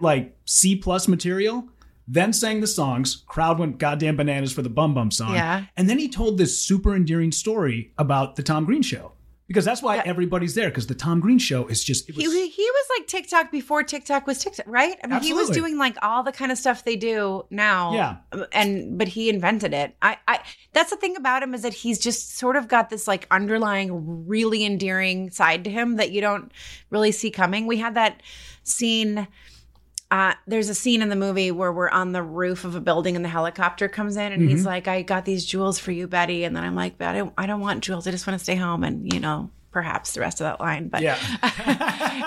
like C plus material, then sang the songs. Crowd went goddamn bananas for the bum bum song. Yeah. And then he told this super endearing story about the Tom Green show. Because that's why everybody's there, because the Tom Green show is just it was, He, he was like TikTok before TikTok was TikTok, right? I mean, he was doing like all the kind of stuff they do now. Yeah. And but he invented it. I, I that's the thing about him is that he's just sort of got this like underlying, really endearing side to him that you don't really see coming. We had that scene. Uh, there's a scene in the movie where we're on the roof of a building and the helicopter comes in and Mm-hmm. he's like, "I got these jewels for you, Betty," and then I'm like, "But I don't, I don't want jewels. I just want to stay home." And you know, perhaps the rest of that line, but yeah.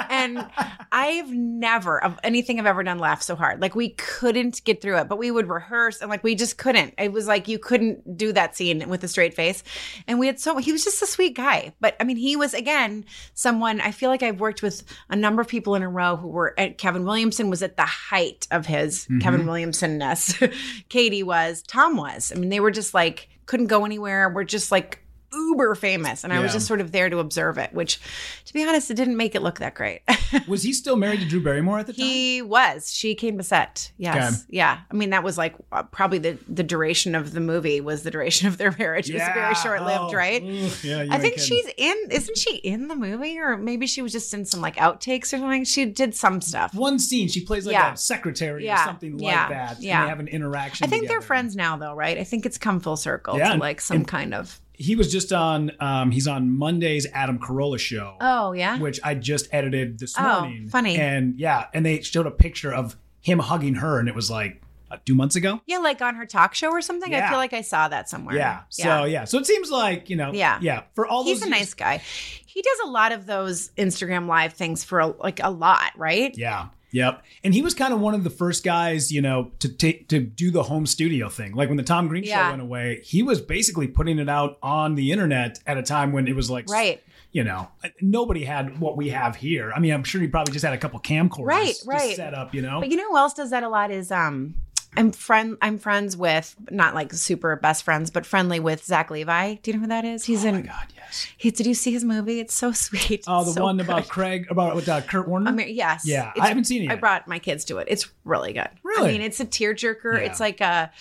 *laughs* and I've never of anything I've ever done laugh so hard. Like we couldn't get through it, but we would rehearse and like we just couldn't. It was like you couldn't do that scene with a straight face. And we had so he was just a sweet guy. But I mean, he was again someone I feel like I've worked with a number of people in a row who were at Kevin Williamson was at the height of his mm-hmm. Kevin Williamson-ness. *laughs* Katie was, Tom was. I mean, they were just like couldn't go anywhere. We're just like uber famous and I was just sort of there to observe it, which to be honest, it didn't make it look that great. *laughs* was he still married to Drew Barrymore at the time? he was. She came to set. Yes. Okay. Yeah. I mean, that was like uh, probably the the duration of the movie was the duration of their marriage. It was very short lived, Oh, right? ugh, yeah, I think kidding. she's in. Isn't she in the movie, or maybe she was just in some like outtakes or something? She did some stuff. one scene she plays like Yeah. a secretary or something Yeah. like that. Yeah. And they have an interaction. I think they're friends now, though, right? I think it's come full circle Yeah, to like some and- kind of. He was just on um he's on Monday's Adam Carolla show. Oh yeah. which I just edited this Oh, morning. funny. And yeah, and they showed a picture of him hugging her, and it was like uh, two months ago. yeah, like on her talk show or something. I feel like I saw that somewhere. Yeah. So yeah. So it seems like you know. Yeah. Yeah. For all He's a years- nice guy. He does a lot of those Instagram live things for a, like a lot, right? Yeah. Yep. And he was kind of one of the first guys, you know, to take to do the home studio thing. Like when the Tom Green Yeah. show went away, he was basically putting it out on the internet at a time when it was like Right. You know, nobody had what we have here. I mean, I'm sure he probably just had a couple camcorders Right, right. set up, you know. But you know who else does that a lot is um I'm friend I'm friends with not like super best friends, but friendly with Zach Levi. Do you know who that is? He's oh in my god, yes. He, did you see his movie? It's so sweet. Oh, the so one good. about Craig about with uh, Kurt Warner. I mean, yes. Yeah, I haven't seen it I brought my kids to it. It's really good. Really? I mean, it's a tearjerker. Yeah. It's like a,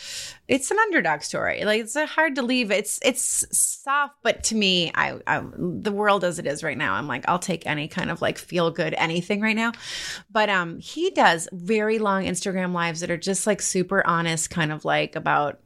it's an underdog story. Like it's a hard to leave. It's it's soft, but to me, I, I the world as it is right now, I'm like, I'll take any kind of like feel good anything right now. But um, he does very long Instagram lives that are just like super honest, kind of like about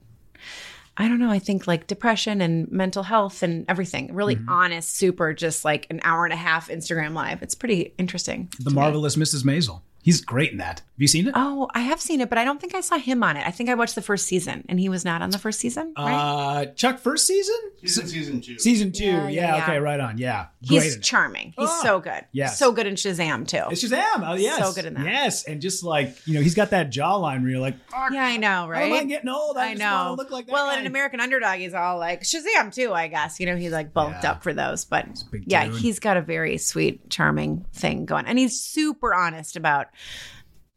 I don't know. I think like depression and mental health and everything. Really Mm-hmm. honest, super, just like an hour and a half Instagram live. It's pretty interesting. the marvelous Mrs. Maisel. He's great in that. Have you seen it? Oh, I have seen it, but I don't think I saw him on it. I think I watched the first season, and he was not on the first season, right? Uh, Chuck, first season? He's in season two. Season two. Yeah, Yeah, yeah, yeah. okay, right on. Yeah. Great He's in charming. He's Oh, so good. Yeah. so good in Shazam too. It's Shazam. Oh, yes. So good in that. Yes. And just like, you know, he's got that jawline where you're like, "Fuck, yeah, I know, how am I right? getting old? I, I just want to know. look like that. well, guy. and an American Underdog, he's all like Shazam too. I guess you know he's like bulked Yeah. up for those, but a yeah, dude. he's got a very sweet, charming thing going, and he's super honest about.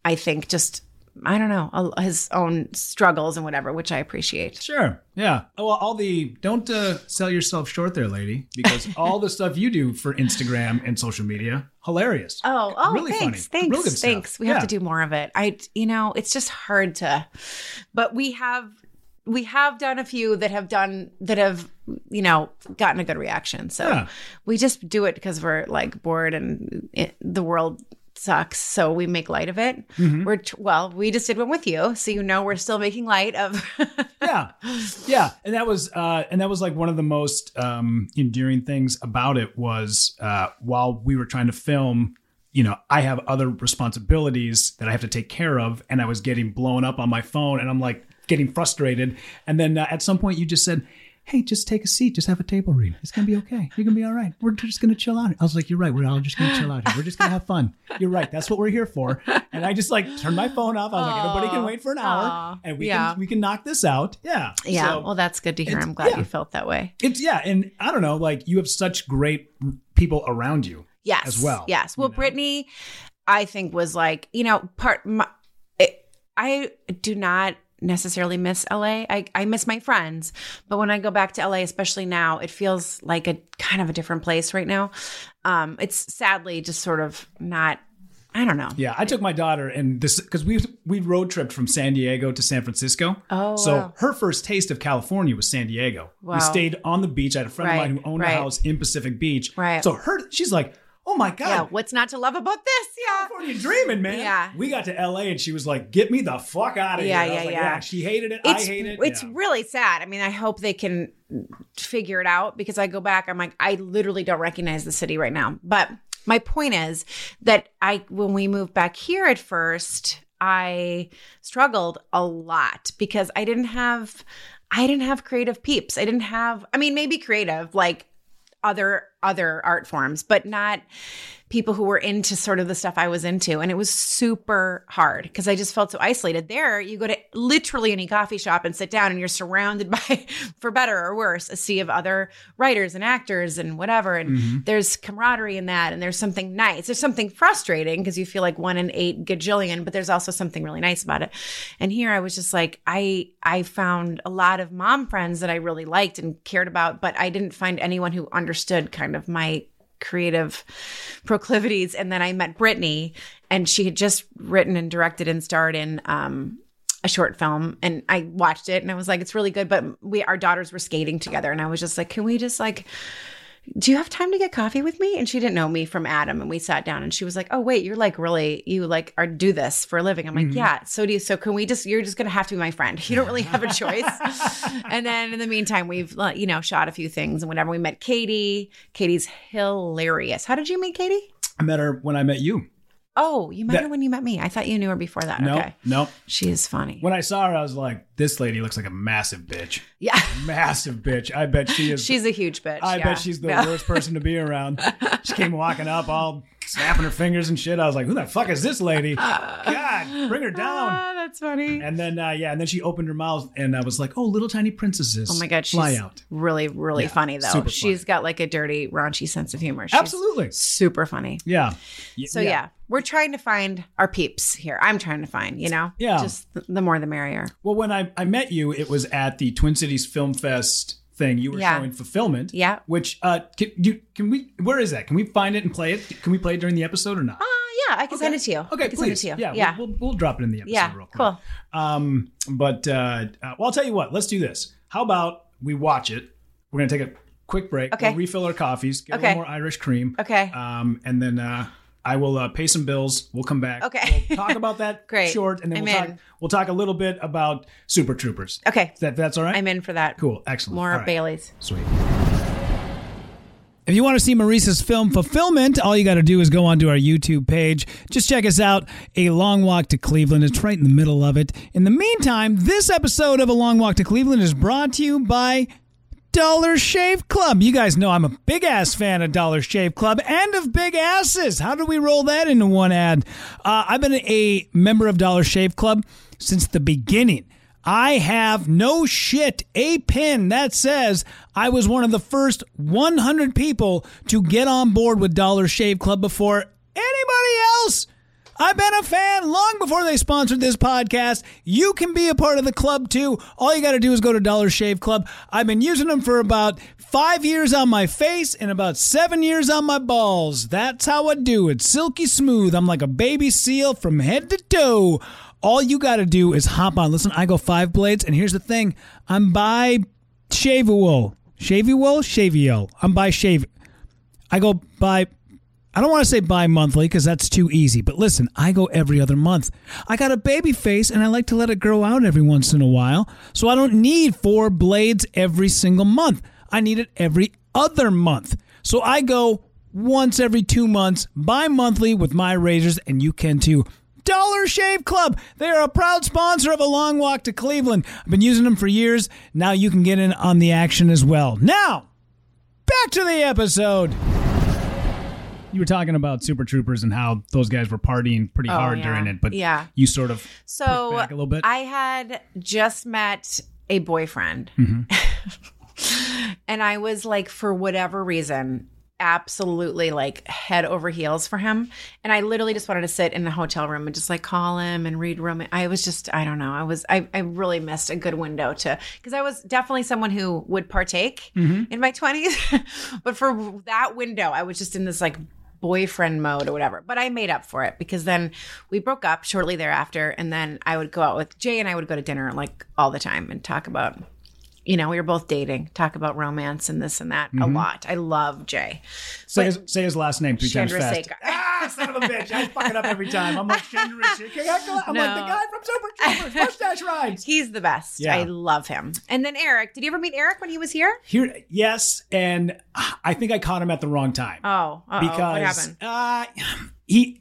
I think just I don't know his own struggles and whatever, which I appreciate. Sure. Yeah. Oh, Well, all the don't uh, sell yourself short there, lady, because *laughs* all the stuff you do for Instagram and social media, hilarious. Oh, oh, Really funny. thanks, thanks, Real good stuff. thanks. We have to do more of it. I, you know, it's just hard to, but we have, we have done a few that have done that have, you know, gotten a good reaction. So Yeah. we just do it because we're like bored and it, the world sucks. So we make light of it. Mm-hmm. We're t- well, we just did one with you, so you know we're still making light of. *laughs* yeah yeah and that was uh and that was like one of the most um endearing things about it was uh while we were trying to film you know i have other responsibilities that i have to take care of and i was getting blown up on my phone and i'm like getting frustrated and then uh, at some point you just said hey just take a seat. Just have a table read. It's gonna be okay. You're gonna be all right. We're just gonna chill out. I was like you're right. We're all just gonna chill out here. We're just gonna have fun. You're right. That's what we're here for. And i just like turned my phone off. I was like everybody can oh. wait for an hour Aw. and we Yeah. can we can knock this out. Yeah. Yeah, So- well, that's good to hear. I'm glad yeah. you felt that way. it's yeah, and I don't know, like you have such great people around you. yes. as well, yes. well you know? brittany i think was like you know part my, it, i do not necessarily miss la I, I miss my friends but when i go back to la especially now it feels like a kind of a different place right now um it's sadly just sort of not i don't know Yeah, I took my daughter and this because we we road tripped from San Diego to San Francisco. Oh, so wow. her first taste of California was San Diego. Wow. We stayed on the beach. I had a friend Right, of mine who owned right. a house in Pacific Beach. Right. So her, she's like, "Oh my god, yeah what's not to love about this yeah California dreaming, man." Yeah. We got to LA and she was like, "Get me the fuck out of Yeah, here." Yeah, was yeah, like, yeah. She hated it. it's I hate it. it's Yeah. really sad. I mean, I hope they can figure it out because I go back, I'm like, I literally don't recognize the city right now. But my point is that I, when we moved back here at first, I struggled a lot because I didn't have, I didn't have creative peeps. I didn't have, I mean, maybe creative, like other other art forms but not people who were into sort of the stuff I was into. And it was super hard because I just felt so isolated. There you go to literally any coffee shop and sit down and you're surrounded *laughs* by for better or worse a sea of other writers and actors and whatever. And mm-hmm. there's camaraderie in that and there's something nice. There's something frustrating because you feel like one in eight gajillion but there's also something really nice about it. And here I was just like I I found a lot of mom friends that I really liked and cared about but I didn't find anyone who understood kind of my creative proclivities. And then I met Brittany and she had just written and directed and starred in um a short film. And I watched it and I was like it's really good. But we our daughters were skating together and I was just like can we just like do you have time to get coffee with me? And she didn't know me from Adam. And we sat down and she was like, Oh, wait, you're like really, you like are do this for a living. I'm like, mm-hmm. Yeah. So do you. So can we just, you're just going to have to be my friend. *laughs* You don't really have a choice. *laughs* and then in the meantime, we've, you know, shot a few things and whenever we met Katie, Katie's hilarious. How did you meet Katie? I met her when I met you. Oh, you met That- her when you met me. I thought you knew her before that. No, Okay. no. She is funny. When I saw her, I was like, "This lady looks like a massive bitch. Yeah. *laughs* Massive bitch. I bet she is. She's a huge bitch. I yeah. bet she's the Yeah. worst person to be around. *laughs* She came walking up all snapping her fingers and shit. I was like, who the fuck is this lady? *laughs* God, bring her down. Ah, that's funny. And then, uh, yeah, and then she opened her mouth and I was like, oh, little tiny princesses. Oh my god, she's Fly out. really, really Yeah, funny though. super She's funny. got like a dirty, raunchy sense of humor. She's Absolutely. super funny. Yeah. Y- So yeah. we're trying to find our peeps here. I'm trying to find, you know, Yeah. just th- the more the merrier. Well, when I, I met you, it was at the Twin Cities Film Fest thing. You were Yeah. showing Fulfillment. Yeah. Which, uh, can, you, can we, where is that? Can we find it and play it? Can we play it during the episode or not? Uh, yeah, I can send it to you. Okay, please. send it to you. Yeah, Yeah, We'll, we'll, we'll drop it in the episode. yeah, real quick. cool. Um, but uh, uh, well, I'll tell you what. Let's do this. How about we watch it? We're gonna take a quick break. Okay. We'll refill our coffees. Get a Okay. little more Irish cream. Okay. Um, and then uh, I will uh, pay some bills. We'll come back. Okay. We'll talk about that *laughs* Great. short, and then I'm we'll talk. We'll talk a little bit about Super Troopers. Okay. That that's all right. I'm in for that. Cool. Excellent. More right. Bailey's. Sweet. If you want to see Marisa's film Fulfillment, all you got to do is go onto our YouTube page. Just check us out. A Long Walk to Cleveland. It's right in the middle of it. In the meantime, this episode of A Long Walk to Cleveland is brought to you by Dollar Shave Club. You guys know I'm a big ass fan of Dollar Shave Club and of big asses. How do we roll that into one ad? Uh, I've been a member of Dollar Shave Club since the beginning. I have no shit a pin that says I was one of the first 100 people to get on board with Dollar Shave Club before anybody else. I've been a fan long before they sponsored this podcast. You can be a part of the club too. All you got to do is go to Dollar Shave Club. I've been using them for about five years on my face and about seven years on my balls. That's how I do it. Silky smooth. I'm like a baby seal from head to toe. All you got to do is hop on. Listen, I go five blades, and here's the thing I'm by Shavuo. Shavuo? Shavio. I'm by Shave. I go by I don't want to say bi monthly because that's too easy, but listen, I go every other month. I got a baby face and I like to let it grow out every once in a while, so I don't need four blades every single month. I need it every other month. So I go once every two months, bi monthly with my razors, and you can too. Dollar Shave Club. They are a proud sponsor of a long walk to Cleveland. I've been using them for years. Now you can get in on the action as well. Now, back to the episode. You were talking about Super Troopers and how those guys were partying pretty Oh, hard yeah. during it, but Yeah. you sort of So back a little bit. I had just met a boyfriend, Mm-hmm. *laughs* and I was like, for whatever reason, absolutely like head over heels for him. And I literally just wanted to sit in the hotel room and just like call him and read room. I was just, I don't know. I was, I, I really missed a good window to, because I was definitely someone who would partake Mm-hmm. in my 20s. *laughs* but for that window, I was just in this like boyfriend mode or whatever. But I made up for it because then we broke up shortly thereafter. And then I would go out with Jay and I would go to dinner like all the time and talk about, you know, we were both dating, talk about romance and this and that a lot. I love Jay. say, his, say his last name three times fast. Chandrasekhar. Ah, son of a bitch. I fuck it up every time. I'm like Chandrasekhar. *laughs* I'm like the guy from Super Troopers. Mustache rides. He's the best. Yeah. I love him. And then Eric, did you ever meet Eric when he was here? Here, yes, and I think I caught him at the wrong time. Oh, uh-oh. because what happened? Uh, he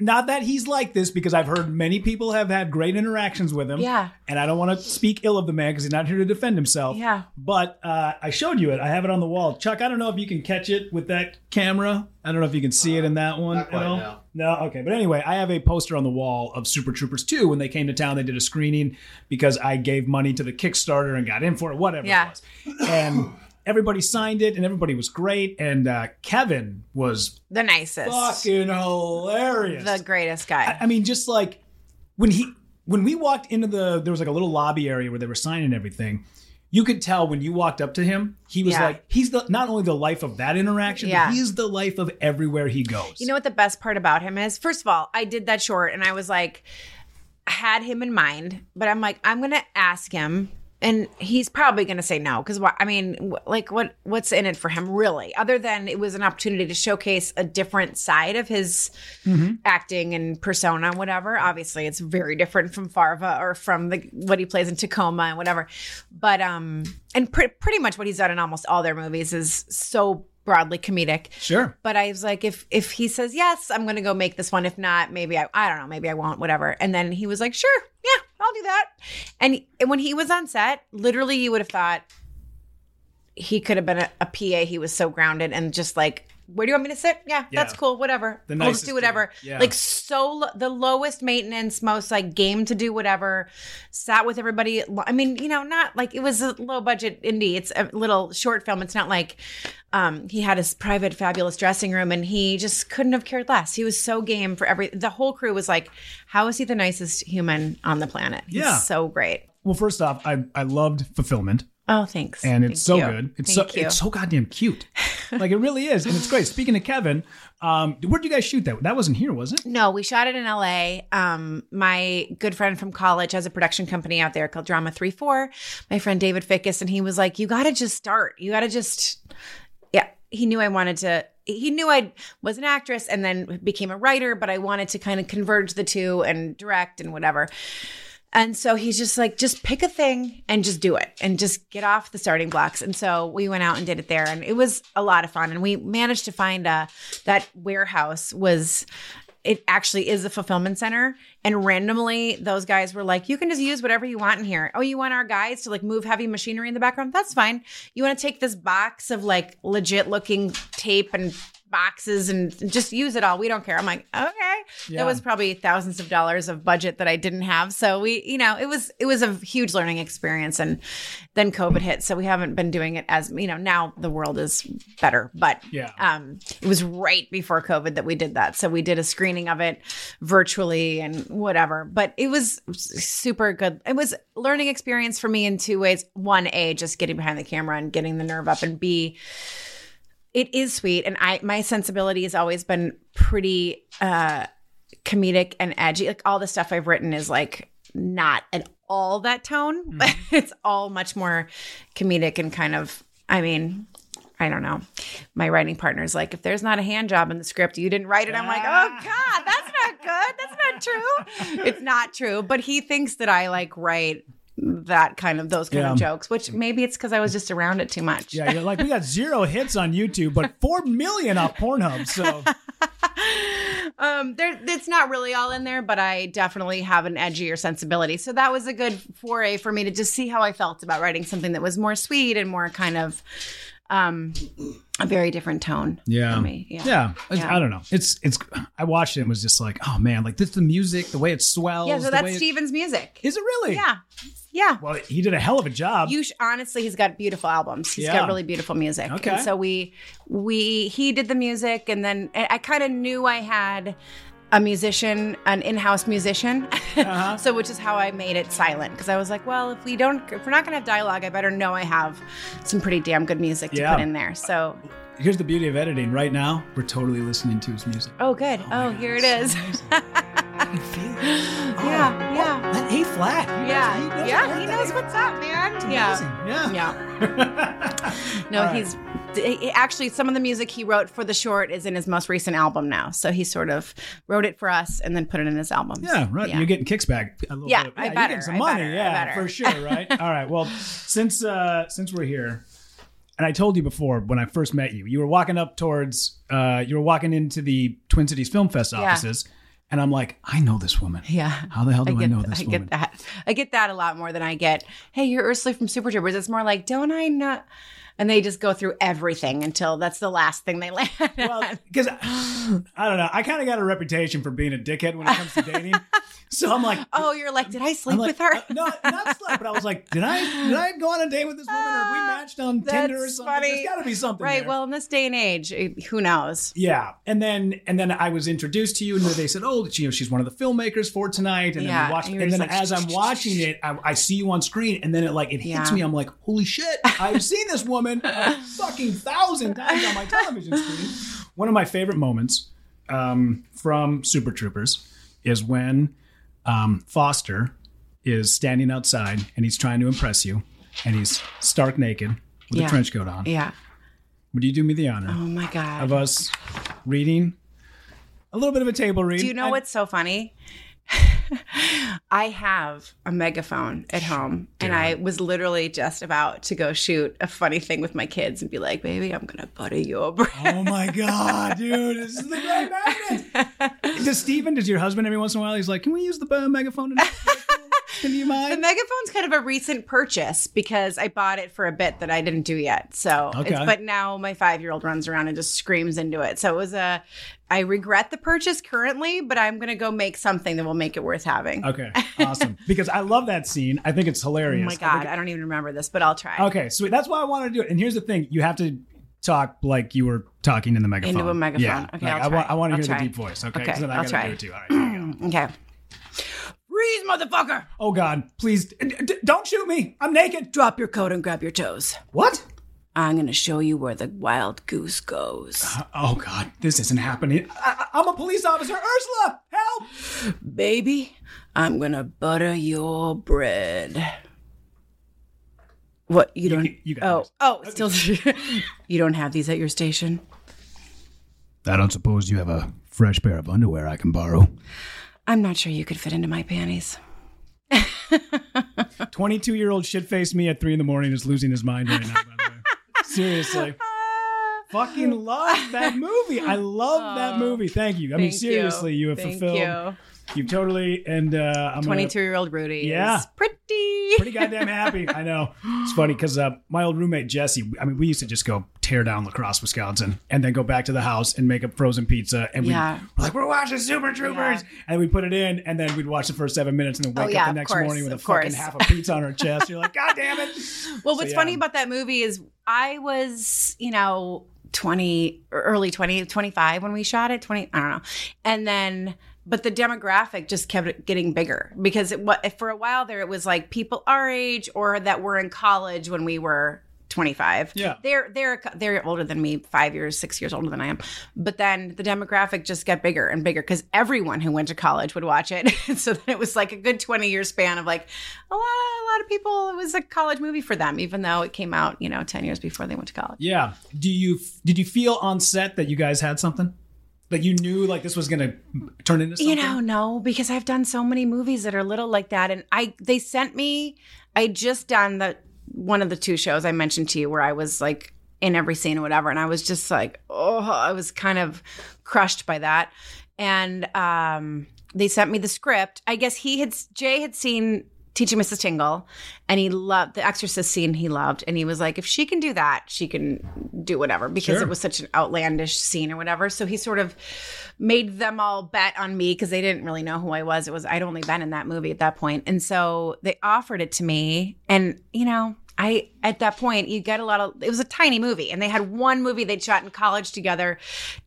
not that he's like this because I've heard many people have had great interactions with him. Yeah. And I don't want to speak ill of the man because he's not here to defend himself. Yeah. But uh, I showed you it. I have it on the wall. Chuck, I don't know if you can catch it with that camera. I don't know if you can see it in that one Not quite, at all. no. No, okay. But anyway, I have a poster on the wall of Super Troopers 2 when they came to town. They did a screening because I gave money to the Kickstarter and got in for it, whatever Yeah. it was. And everybody signed it and everybody was great. And uh, Kevin was The nicest. fucking hilarious. The greatest guy. I mean, just like when he when we walked into the there was like a little lobby area where they were signing everything. You could tell when you walked up to him, he was Yeah. like he's the not only the life of that interaction, Yeah. but he's the life of everywhere he goes. You know what the best part about him is? First of all, I did that short and I was like, had him in mind, but I'm like, I'm going to ask him. And he's probably going to say no because I mean, like, what what's in it for him really? Other than it was an opportunity to showcase a different side of his acting and persona, whatever. Obviously, it's very different from Farva or from the what he plays in Tacoma and whatever. But um, and pre- pretty much what he's done in almost all their movies is so broadly comedic. Sure. But I was like, if if he says yes, I'm gonna go make this one. If not, maybe I I don't know, maybe I won't, whatever. And then he was like, sure, yeah, I'll do that. And, and when he was on set, literally, you would have thought he could have been a, a PA. He was so grounded and just like. Where do you want me to sit? Yeah, that's cool. Whatever. The I'll just do whatever. Yeah. Like so, lo- the lowest maintenance, most like game to do whatever. Sat with everybody. I mean, you know, not like it was a low budget indie. It's a little short film. It's not like um, he had his private fabulous dressing room and he just couldn't have cared less. He was so game for every. The whole crew was like, "How is he the nicest human on the planet? He's Yeah. so great." Well, first off, I I loved fulfillment. Oh, thanks. and it's Thank so you. good. It's Thank so you. it's so goddamn cute. *laughs* like it really is, and it's great. Speaking of Kevin, um, where did you guys shoot that? That wasn't here, was it? No, we shot it in LA. Um, my good friend from college has a production company out there called Drama 3 4. My friend David Fickus, and he was like, You got to just start. You got to just, yeah. He knew I wanted to, he knew I was an actress and then became a writer, but I wanted to kind of converge the two and direct and whatever. And so he's just like, just pick a thing and just do it and just get off the starting blocks. And so we went out and did it there and it was a lot of fun. And we managed to find uh, that warehouse was, it actually is a fulfillment center. And randomly those guys were like, you can just use whatever you want in here. Oh, you want our guys to like move heavy machinery in the background? That's fine. You want to take this box of like legit looking tape and boxes and just use it all. We don't care. I'm like, okay. Yeah. That was probably thousands of dollars of budget that I didn't have. So we, you know, it was it was a huge learning experience and then COVID hit. So we haven't been doing it as, you know, now the world is better. But Yeah. um it was right before COVID that we did that. So we did a screening of it virtually and whatever. But it was super good. It was learning experience for me in two ways. One, A, just getting behind the camera and getting the nerve up and B, it is sweet and i my sensibility has always been pretty uh comedic and edgy like all the stuff i've written is like not at all that tone but *laughs* it's all much more comedic and kind of i mean I don't know. My writing partner's like, if there's not a hand job in the script, you didn't write it. I'm like, oh God, that's not good. That's not true. *laughs* It's not true. But he thinks that I like write that kind of those kind Yeah. of jokes, which maybe it's because I was just around it too much. Yeah, you're like we got zero hits on YouTube, but four million off Pornhub. So *laughs* Um, there, it's not really all in there, but I definitely have an edgier sensibility. So that was a good foray for me to just see how I felt about writing something that was more sweet and more kind of um, a very different tone. yeah, for me. Yeah, yeah. Yeah. I don't know. It's it's. I watched it and was just like, oh man, like this the music, the way it swells. Yeah, so that's way it- Steven's music. Is it really? Yeah, yeah. Well, he did a hell of a job. You sh- honestly, he's got beautiful albums. He's Yeah. got really beautiful music. Okay. And so we we he did the music, and then I kind of knew I had a musician, an in-house musician. Uh-huh. *laughs* so which is how I made it silent because I was like, well, if we don't, if we're not gonna have dialogue, I better know I have some pretty damn good music to Yeah. put in there. So Here's the beauty of editing. Right now, we're totally listening to his music. oh, good. Oh, here it is. I feel it. Oh, Yeah, yeah. That A flat. yeah, knows yeah. He knows what's up, man. Yeah. Yeah. Yeah. *laughs* No, right. he's he- actually some of the music he wrote for the short is in his most recent album now. So he sort of wrote it for us and then put it in his album. Yeah, right. You're getting kicks back. A little Yeah, bit. I you're getting some I money. better, yeah, better. for *laughs* sure. Right. All right. Well, since uh since we're here, and I told you before when I first met you, you were walking up towards uh you were walking into the Twin Cities Film Fest offices. Yeah. And I'm like, I know this woman. Yeah. How the hell do I, get, know this I woman? get that. I get that a lot more than I get, hey, you're Ursula from Super Troopers. It's more like, don't I know? And they just go through everything until that's the last thing they *laughs* land. Well, because I don't know, I kind of got a reputation for being a dickhead when it comes to dating. *laughs* so I'm like, *laughs* oh, you're like, did I sleep like, with her? uh, no, not *laughs* slept, but I was like, did I did I go on a date with this woman, or have we matched on Tinder or Ah, something? funny. There's got to be something, right. there. Well, in this day and age, who knows? Yeah, and then and then I was introduced to you, and they said, "Oh, you know, she's one of the filmmakers for tonight." And then we watched, and and, then just as I'm watching it, I, I see you on screen, and then it like it hits Yeah. me. I'm like, "Holy shit! I've seen this woman a *laughs* fucking thousand times on my television screen." One of my favorite moments um, from Super Troopers is when um, Foster is standing outside and he's trying to impress you, and he's stark naked with Yeah. a trench coat on. Yeah. Would you do me the honor? Oh my god. of us reading a little bit of a table read. Do you know And- what's so funny? *laughs* I have a megaphone at home, and I was literally just about to go shoot a funny thing with my kids and be like, "Baby, I'm gonna butter your bread." Oh my god, dude! This is the great magnet. *laughs* Does Steven, does your husband every once in a while? He's like, "Can we use the megaphone?" *laughs* Can you The megaphone's kind of a recent purchase because I bought it for a bit that I didn't do yet. So, Okay. it's, but now my five year old runs around and just screams into it. So it was a. I regret the purchase currently, but I'm gonna go make something that will make it worth having. Okay, *laughs* awesome. Because I love that scene. I think it's hilarious. Oh my I god, think- I don't even remember this, but I'll try. okay, sweet. That's why I wanted to do it. And here's the thing: you have to talk like you were talking in the megaphone. Into a megaphone. Yeah. Okay, Like, I'll I want. try. I want to I'll hear try. the deep voice. Okay, Okay, then I I'll gotta try. do it too. All right. Here we go. *clears throat* Okay. Freeze, motherfucker! Oh God, please d- d- don't shoot me. I'm naked. Drop your coat and grab your toes. What? I'm gonna show you where the wild goose goes. Uh, oh God, this isn't happening. I, I'm a police officer. Ursula, help! Baby, I'm gonna butter your bread. What you don't? you got oh, this. oh, still, *laughs* you don't have these at your station. I don't suppose you have a fresh pair of underwear I can borrow. I'm not sure you could fit into my panties. *laughs* 22 year old shit faced me at three in the morning is losing his mind right now, by the way. Seriously. *laughs* Fucking love that movie. I love that movie. Thank you. I mean, seriously, you, have Thank fulfilled. you. You totally and uh, I'm gonna- 22 year old Rudy. Yeah. Pretty. pretty goddamn happy. I know. It's funny because uh, my old roommate Jesse. I mean, we used to just go tear down La Crosse, Wisconsin, and then go back to the house and make up frozen pizza. And we Yeah. we're like, we're watching Super Troopers, and we put it in, and then we'd watch the first seven minutes, and then Oh, wake yeah, up the next course, morning with a fucking half a pizza on our chest. You're like, God damn it! *laughs* Well, what's yeah. funny about that movie is I was, you know, 20 early 20, 25 when we shot it, 20, I don't know. And then but the demographic just kept getting bigger because it for a while there it was like people our age or that were in college when we were 25. Yeah. They're they're they're older than me, 5 years, 6 years older than I am. But then the demographic just got bigger and bigger cuz everyone who went to college would watch it. *laughs* so then it was like a good 20 year span of like a lot of, a lot of people it was a college movie for them even though it came out, you know, 10 years before they went to college. Yeah. Do you did you feel on set that you guys had something? Like you knew like this was gonna turn into something? You know, no, because I've done so many movies that are little like that, and I they sent me. I just done the one of the two shows I mentioned to you where I was like in every scene or whatever, and I was just like, oh, I was kind of crushed by that, and um, they sent me the script. I guess he had Jay had seen. Teaching Mrs. Tingle, and he loved the Exorcist scene. He loved, and he was like, "If she can do that, she can do whatever." Because Sure. it was such an outlandish scene or whatever. So he sort of made them all bet on me because they didn't really know who I was. It was I'd only been in that movie at that point, and so they offered it to me. And you know, I at that point you get a lot of. It was a tiny movie, and they had one movie they'd shot in college together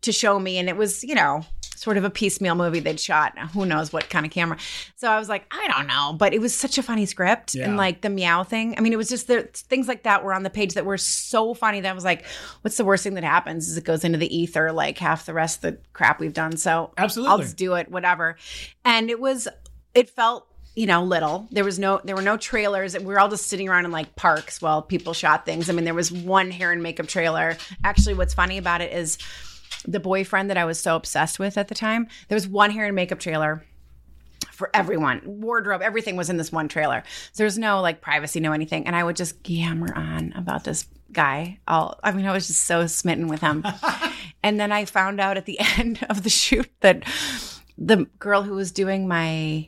to show me, and it was you know sort of a piecemeal movie they'd shot. Who knows what kind of camera? So I was like, I don't know, but it was such a funny script, Yeah. and like the meow thing. I mean, it was just the things like that were on the page that were so funny that I was like, what's the worst thing that happens? Is it goes into the ether like half the rest of the crap we've done. So Absolutely. I'll just do it, whatever. And it was, it felt. You know, little. There was no, there were no trailers. We were all just sitting around in like parks while people shot things. I mean, there was one hair and makeup trailer. Actually, what's funny about it is the boyfriend that I was so obsessed with at the time. There was one hair and makeup trailer for everyone. Wardrobe, everything was in this one trailer. So there's no like privacy, no anything. And I would just yammer on about this guy. All I mean, I was just so smitten with him. *laughs* and then I found out at the *laughs* end of the shoot that the girl who was doing my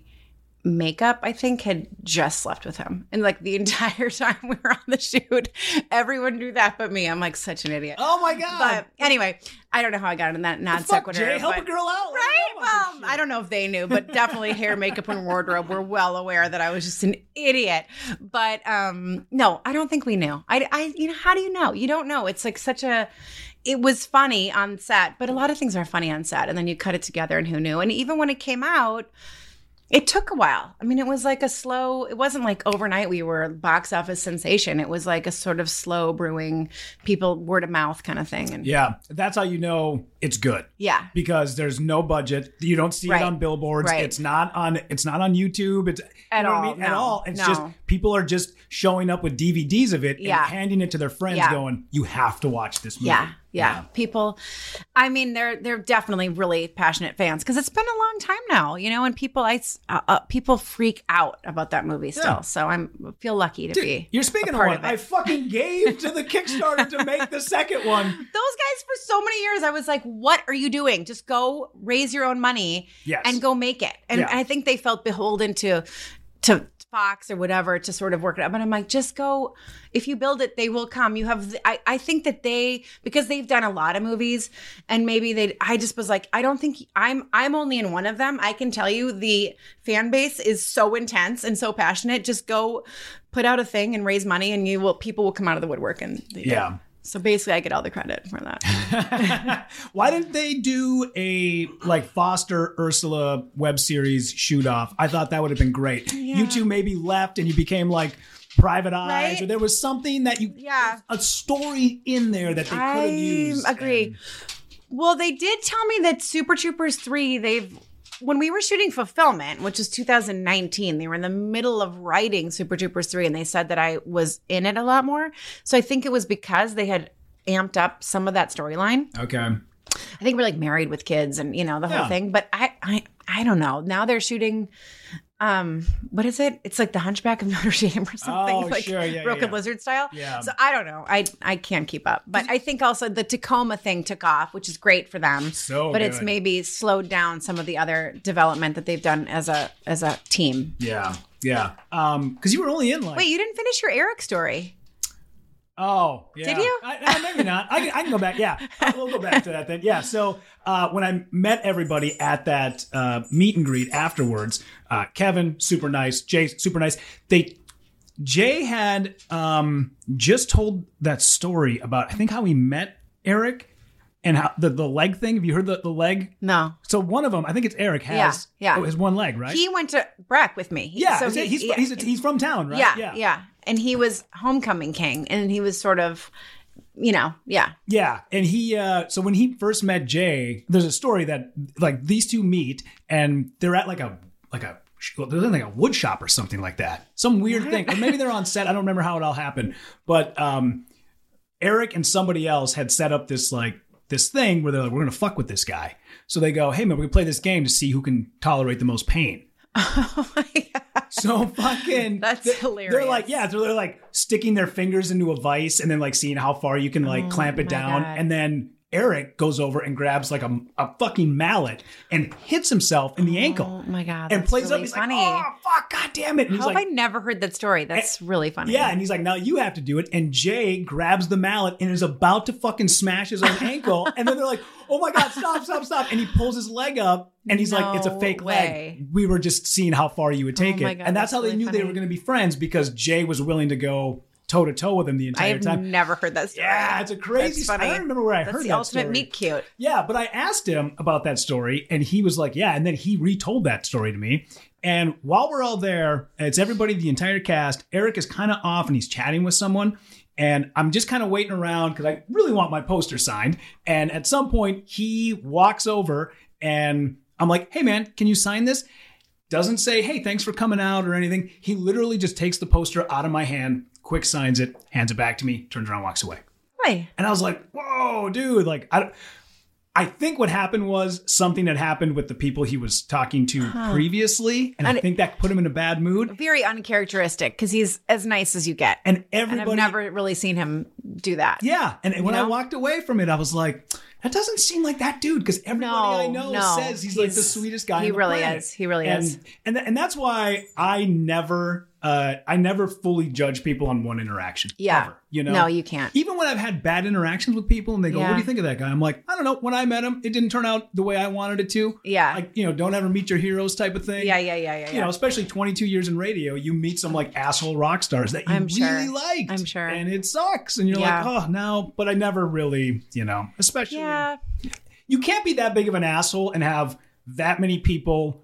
makeup, I think, had just slept with him. And like the *laughs* entire time we were on the shoot, everyone knew that but me. I'm like such an idiot. Oh my god. But anyway, I don't know how I got in that non sequitur. Jay, help but- a girl out. Right? Let her know about Well, I don't know if they knew, but definitely hair, makeup, and wardrobe were well aware that I was just an idiot. But um, no, I don't think we knew. I, I, you know, how do you know? You don't know. It's like such a. It was funny on set, but a lot of things are funny on set, and then you cut it together, and who knew? And even when it came out. It took a while. I mean, it was like a slow, it wasn't like overnight we were box office sensation. It was like a sort of slow brewing, people word of mouth kind of thing. And Yeah, that's how you know it's good. yeah. because there's no budget. You don't see Right. it on billboards. Right. It's not on. It's not on YouTube. It's At you know what I all, mean? At all. It's no. just people are just showing up with DVDs of it Yeah. and handing it to their friends, Yeah. going, "You have to watch this movie." Yeah, yeah. People, I mean, they're they're definitely really passionate fans because it's been a long time now, you know. And people, i uh, uh, people freak out about that movie still. Yeah. So I'm feel lucky to Dude, be. you're speaking of one. of I fucking gave to the *laughs* Kickstarter to make the second one. Those guys for so many years, I was like, "What are you doing? Just go raise your own money Yes. and go make it." And Yeah. I think they felt beholden to to Fox or whatever to sort of work it out. But I'm like, just go. If you build it, they will come. You have. I I think that they because they've done a lot of movies and maybe they. I just was like, I don't think I'm. I'm only in one of them. I can tell you the fan base is so intense and so passionate. Just go put out a thing and raise money, and you will. People will come out of the woodwork and. Yeah. So basically, I get all the credit for that. *laughs* Why didn't they do a like Foster Ursula web series shoot off? I thought that would have been great. You two maybe left and you became like private eyes, Right? or there was something that you Yeah. a story in there that they could have I used. agree. and- Well, they did tell me that Super Troopers 3, they've when we were shooting fulfillment, which was 2019, they were in the middle of writing Super Troopers 3 and they said that I was in it a lot more. So I think it was because they had amped up some of that storyline. okay. I think we're like married with kids and you know the Yeah. whole thing, but I I I don't know. Now they're shooting um what is it? It's like the Hunchback of Notre *laughs* Dame or something, Oh, like sure, yeah, Broken yeah. Lizard style. Yeah. So I don't know. I I can't keep up, but I think also the Tacoma thing took off, which is great for them. So but it's maybe slowed down some of the other development that they've done as a as a team. Yeah, yeah. Um, because you were only in like. Wait, you didn't finish your Eric story. Oh, yeah. Did you? I, I- maybe not. I, can- I can go back. Yeah, we'll go back to that then. Yeah. So uh, when I met everybody at that uh, meet and greet afterwards, uh, Kevin super nice, Jay super nice. They Jay had um, just told that story about I think how he met Eric and how the the leg thing. Have you heard the the leg? No. So one of them, I think it's Eric, has Yeah, yeah. oh, his one leg, right? He went to Breck with me. Yeah, so he- he's, yeah. he's he's from town, right? yeah, yeah, And he was homecoming king, and he was sort of, you know, yeah. Yeah, and he uh so when he first met Jay, there's a story that like these two meet and they're at like a like a they're like a wood shop or something like that. Some weird thing. Or maybe they're on set. I don't remember how it all happened. But um Eric and somebody else had set up this like this thing where they're like, we're gonna fuck with this guy. So they go, hey man, we're gonna play this game to see who can tolerate the most pain. *laughs* Oh my god. So fucking *laughs* That's they- hilarious. They're like, yeah, so they're like sticking their fingers into a vice and then like seeing how far you can like clamp it Oh down. God. And then Eric goes over and grabs like a, a fucking mallet and hits himself in the oh ankle. Oh my god. and plays really up. He's funny. like, oh fuck, god damn it. And How have like, I never heard that story? Eh, that's really funny. yeah, and he's like, now you have to do it. And Jay grabs the mallet and is about to fucking smash his own ankle. *laughs* And then they're like, oh my God, stop, stop, stop. And he pulls his leg up and he's like, it's a fake way. leg. We were just seeing how far you would oh take Oh my it. God, and that's, that's how they really knew they were going to be friends because Jay was willing to go toe to toe with him the entire I've time. I've never heard that story. Yeah, it's a crazy That's story. funny. I don't remember where I That's heard the that ultimate story. meet cute. Yeah, but I asked him about that story, and he was like, "Yeah." And then he retold that story to me. And while we're all there, it's everybody, the entire cast. Eric is kind of off, and he's chatting with someone. And I'm just kind of waiting around because I really want my poster signed. And at some point, he walks over, and I'm like, "Hey, man, can you sign this?" Doesn't say, "Hey, thanks for coming out" or anything. He literally just takes the poster out of my hand, quick signs it, hands it back to me, turns around, walks away. Why? And I was like, whoa, dude. Like, I, I think what happened was something that happened with the people he was talking to previously. And I think that put him in a bad mood. Very uncharacteristic because he's as nice as you get. And And everybody. I've never really seen him do that. Yeah. And when I walked away from it, I was like, that doesn't seem like that dude because everybody I know no. says he's, like the sweetest guy. he really planet. is. He really and, is. And and that's why I never uh I never fully judge people on one interaction. Yeah. ever, you know. No, you can't. Even when I've had bad interactions with people and they go, "What do you think of that guy?" I'm like, "I don't know. When I met him, it didn't turn out the way I wanted it to." Yeah. Like you know, don't ever meet your heroes type of thing. Yeah, yeah, yeah, yeah. You yeah. know, especially 22 years in radio, you meet some like asshole rock stars that you I'm really sure. liked. I'm sure. And it sucks. And you're Yeah. like, oh, no. But I never really, you know, especially. yeah. You can't be that big of an asshole and have that many people,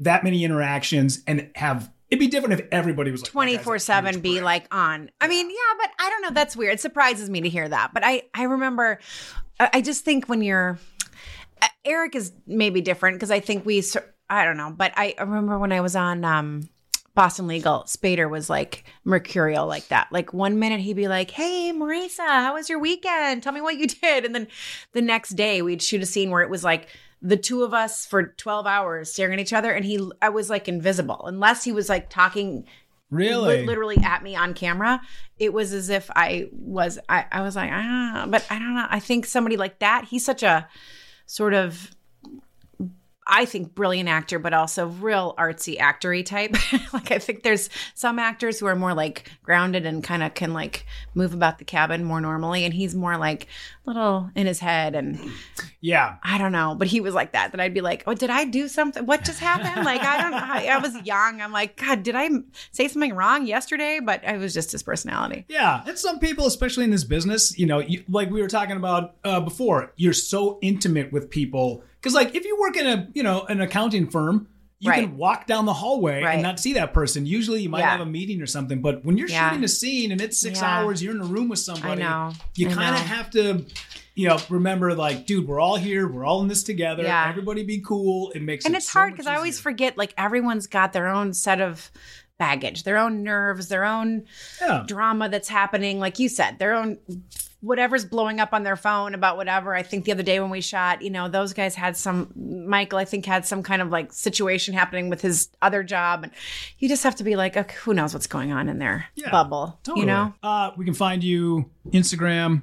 that many interactions, and have. It'd be different if everybody was like, "That guy's a 24 7 be prick." like on i mean yeah but i don't know that's weird it surprises me to hear that but i i remember i just think when you're uh, eric is maybe different because i think we i don't know but i I remember when i was on um Boston Legal, Spader was like mercurial like that. Like one minute he'd be like, Hey, Marisa, how was your weekend? Tell me what you did. And then the next day we'd shoot a scene where it was like the two of us for 12 hours staring at each other. And he, I was like invisible unless he was like talking Really? literally at me on camera. It was as if I was, I, I was like, ah, but I don't know. I think somebody like that, he's such a sort of, I think brilliant actor, but also real artsy actory type. *laughs* like I think there's some actors who are more like grounded and kind of can like move about the cabin more normally, and he's more like little in his head and Yeah. I don't know. But he was like that. That I'd be like, oh, did I do something? What just happened? Like I don't. know. I, I was young. I'm like, God, did I say something wrong yesterday? But it was just his personality. Yeah, and some people, especially in this business, you know, you, like we were talking about uh, before, you're so intimate with people because, like, if you work in a, you know, an accounting firm, you Right. can walk down the hallway Right. and not see that person. Usually, you might Yeah. have a meeting or something, but when you're Yeah. shooting a scene and it's six Yeah. hours, you're in a room with somebody. You kind of have to. You know, remember, like, dude, we're all here. We're all in this together. Everybody be cool. It makes and it it's so hard because I always forget like everyone's got their own set of baggage, their own nerves, their own drama that's happening. Like you said, their own whatever's blowing up on their phone about whatever. I think the other day when we shot, you know, those guys had some Michael, I think had some kind of like situation happening with his other job and you just have to be like, okay, who knows what's going on in their Yeah, bubble, Totally. you know? uh, we can find you Instagram,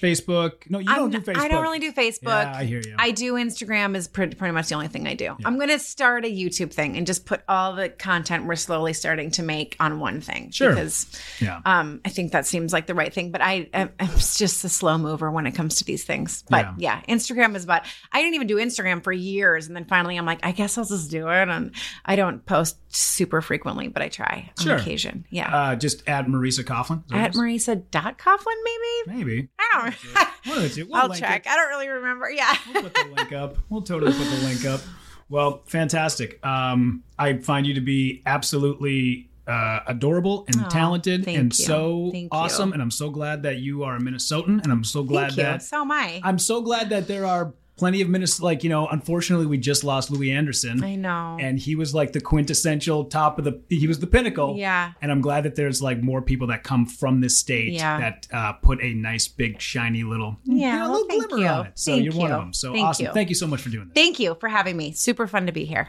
Facebook. No, you I'm don't do Facebook. I don't really do Facebook. Yeah, I hear you. I do Instagram is pretty, pretty much the only thing I do. I'm going to start a YouTube thing and just put all the content we're slowly starting to make on one thing. Sure. Because Yeah. um, I think that seems like the right thing. But I, I'm, I'm just a slow mover when it comes to these things. But yeah. Instagram is about, I didn't even do Instagram for years. And then finally I'm like, I guess I'll just do it. And I don't post super frequently, but I try on Sure. occasion. Yeah. uh, just at Marisa Coughlan. At what it is? Marisa.Coughlan, maybe? Maybe. I don't One of the two. We'll I'll check. it. I don't really remember. Yeah. We'll put the link up. *laughs* We'll totally put the link up. Well, fantastic. Um, I find you to be absolutely uh, adorable and talented and you. so Thank you. awesome. And I'm so glad that you are a Minnesotan. And I'm so glad you. that So am I. I'm so glad that there are plenty of Minnesota. Like you know, unfortunately, we just lost Louie Anderson. I know. And he was like the quintessential top of the. He was the pinnacle. Yeah. And I'm glad that there's like more people that come from this state Yeah. that uh, put a nice, big, shiny little, Yeah, you know, well, little thank glimmer you. on it. So Thank you're one of them. So Thank awesome. you. Thank you so much for doing this. Thank you for having me. Super fun to be here.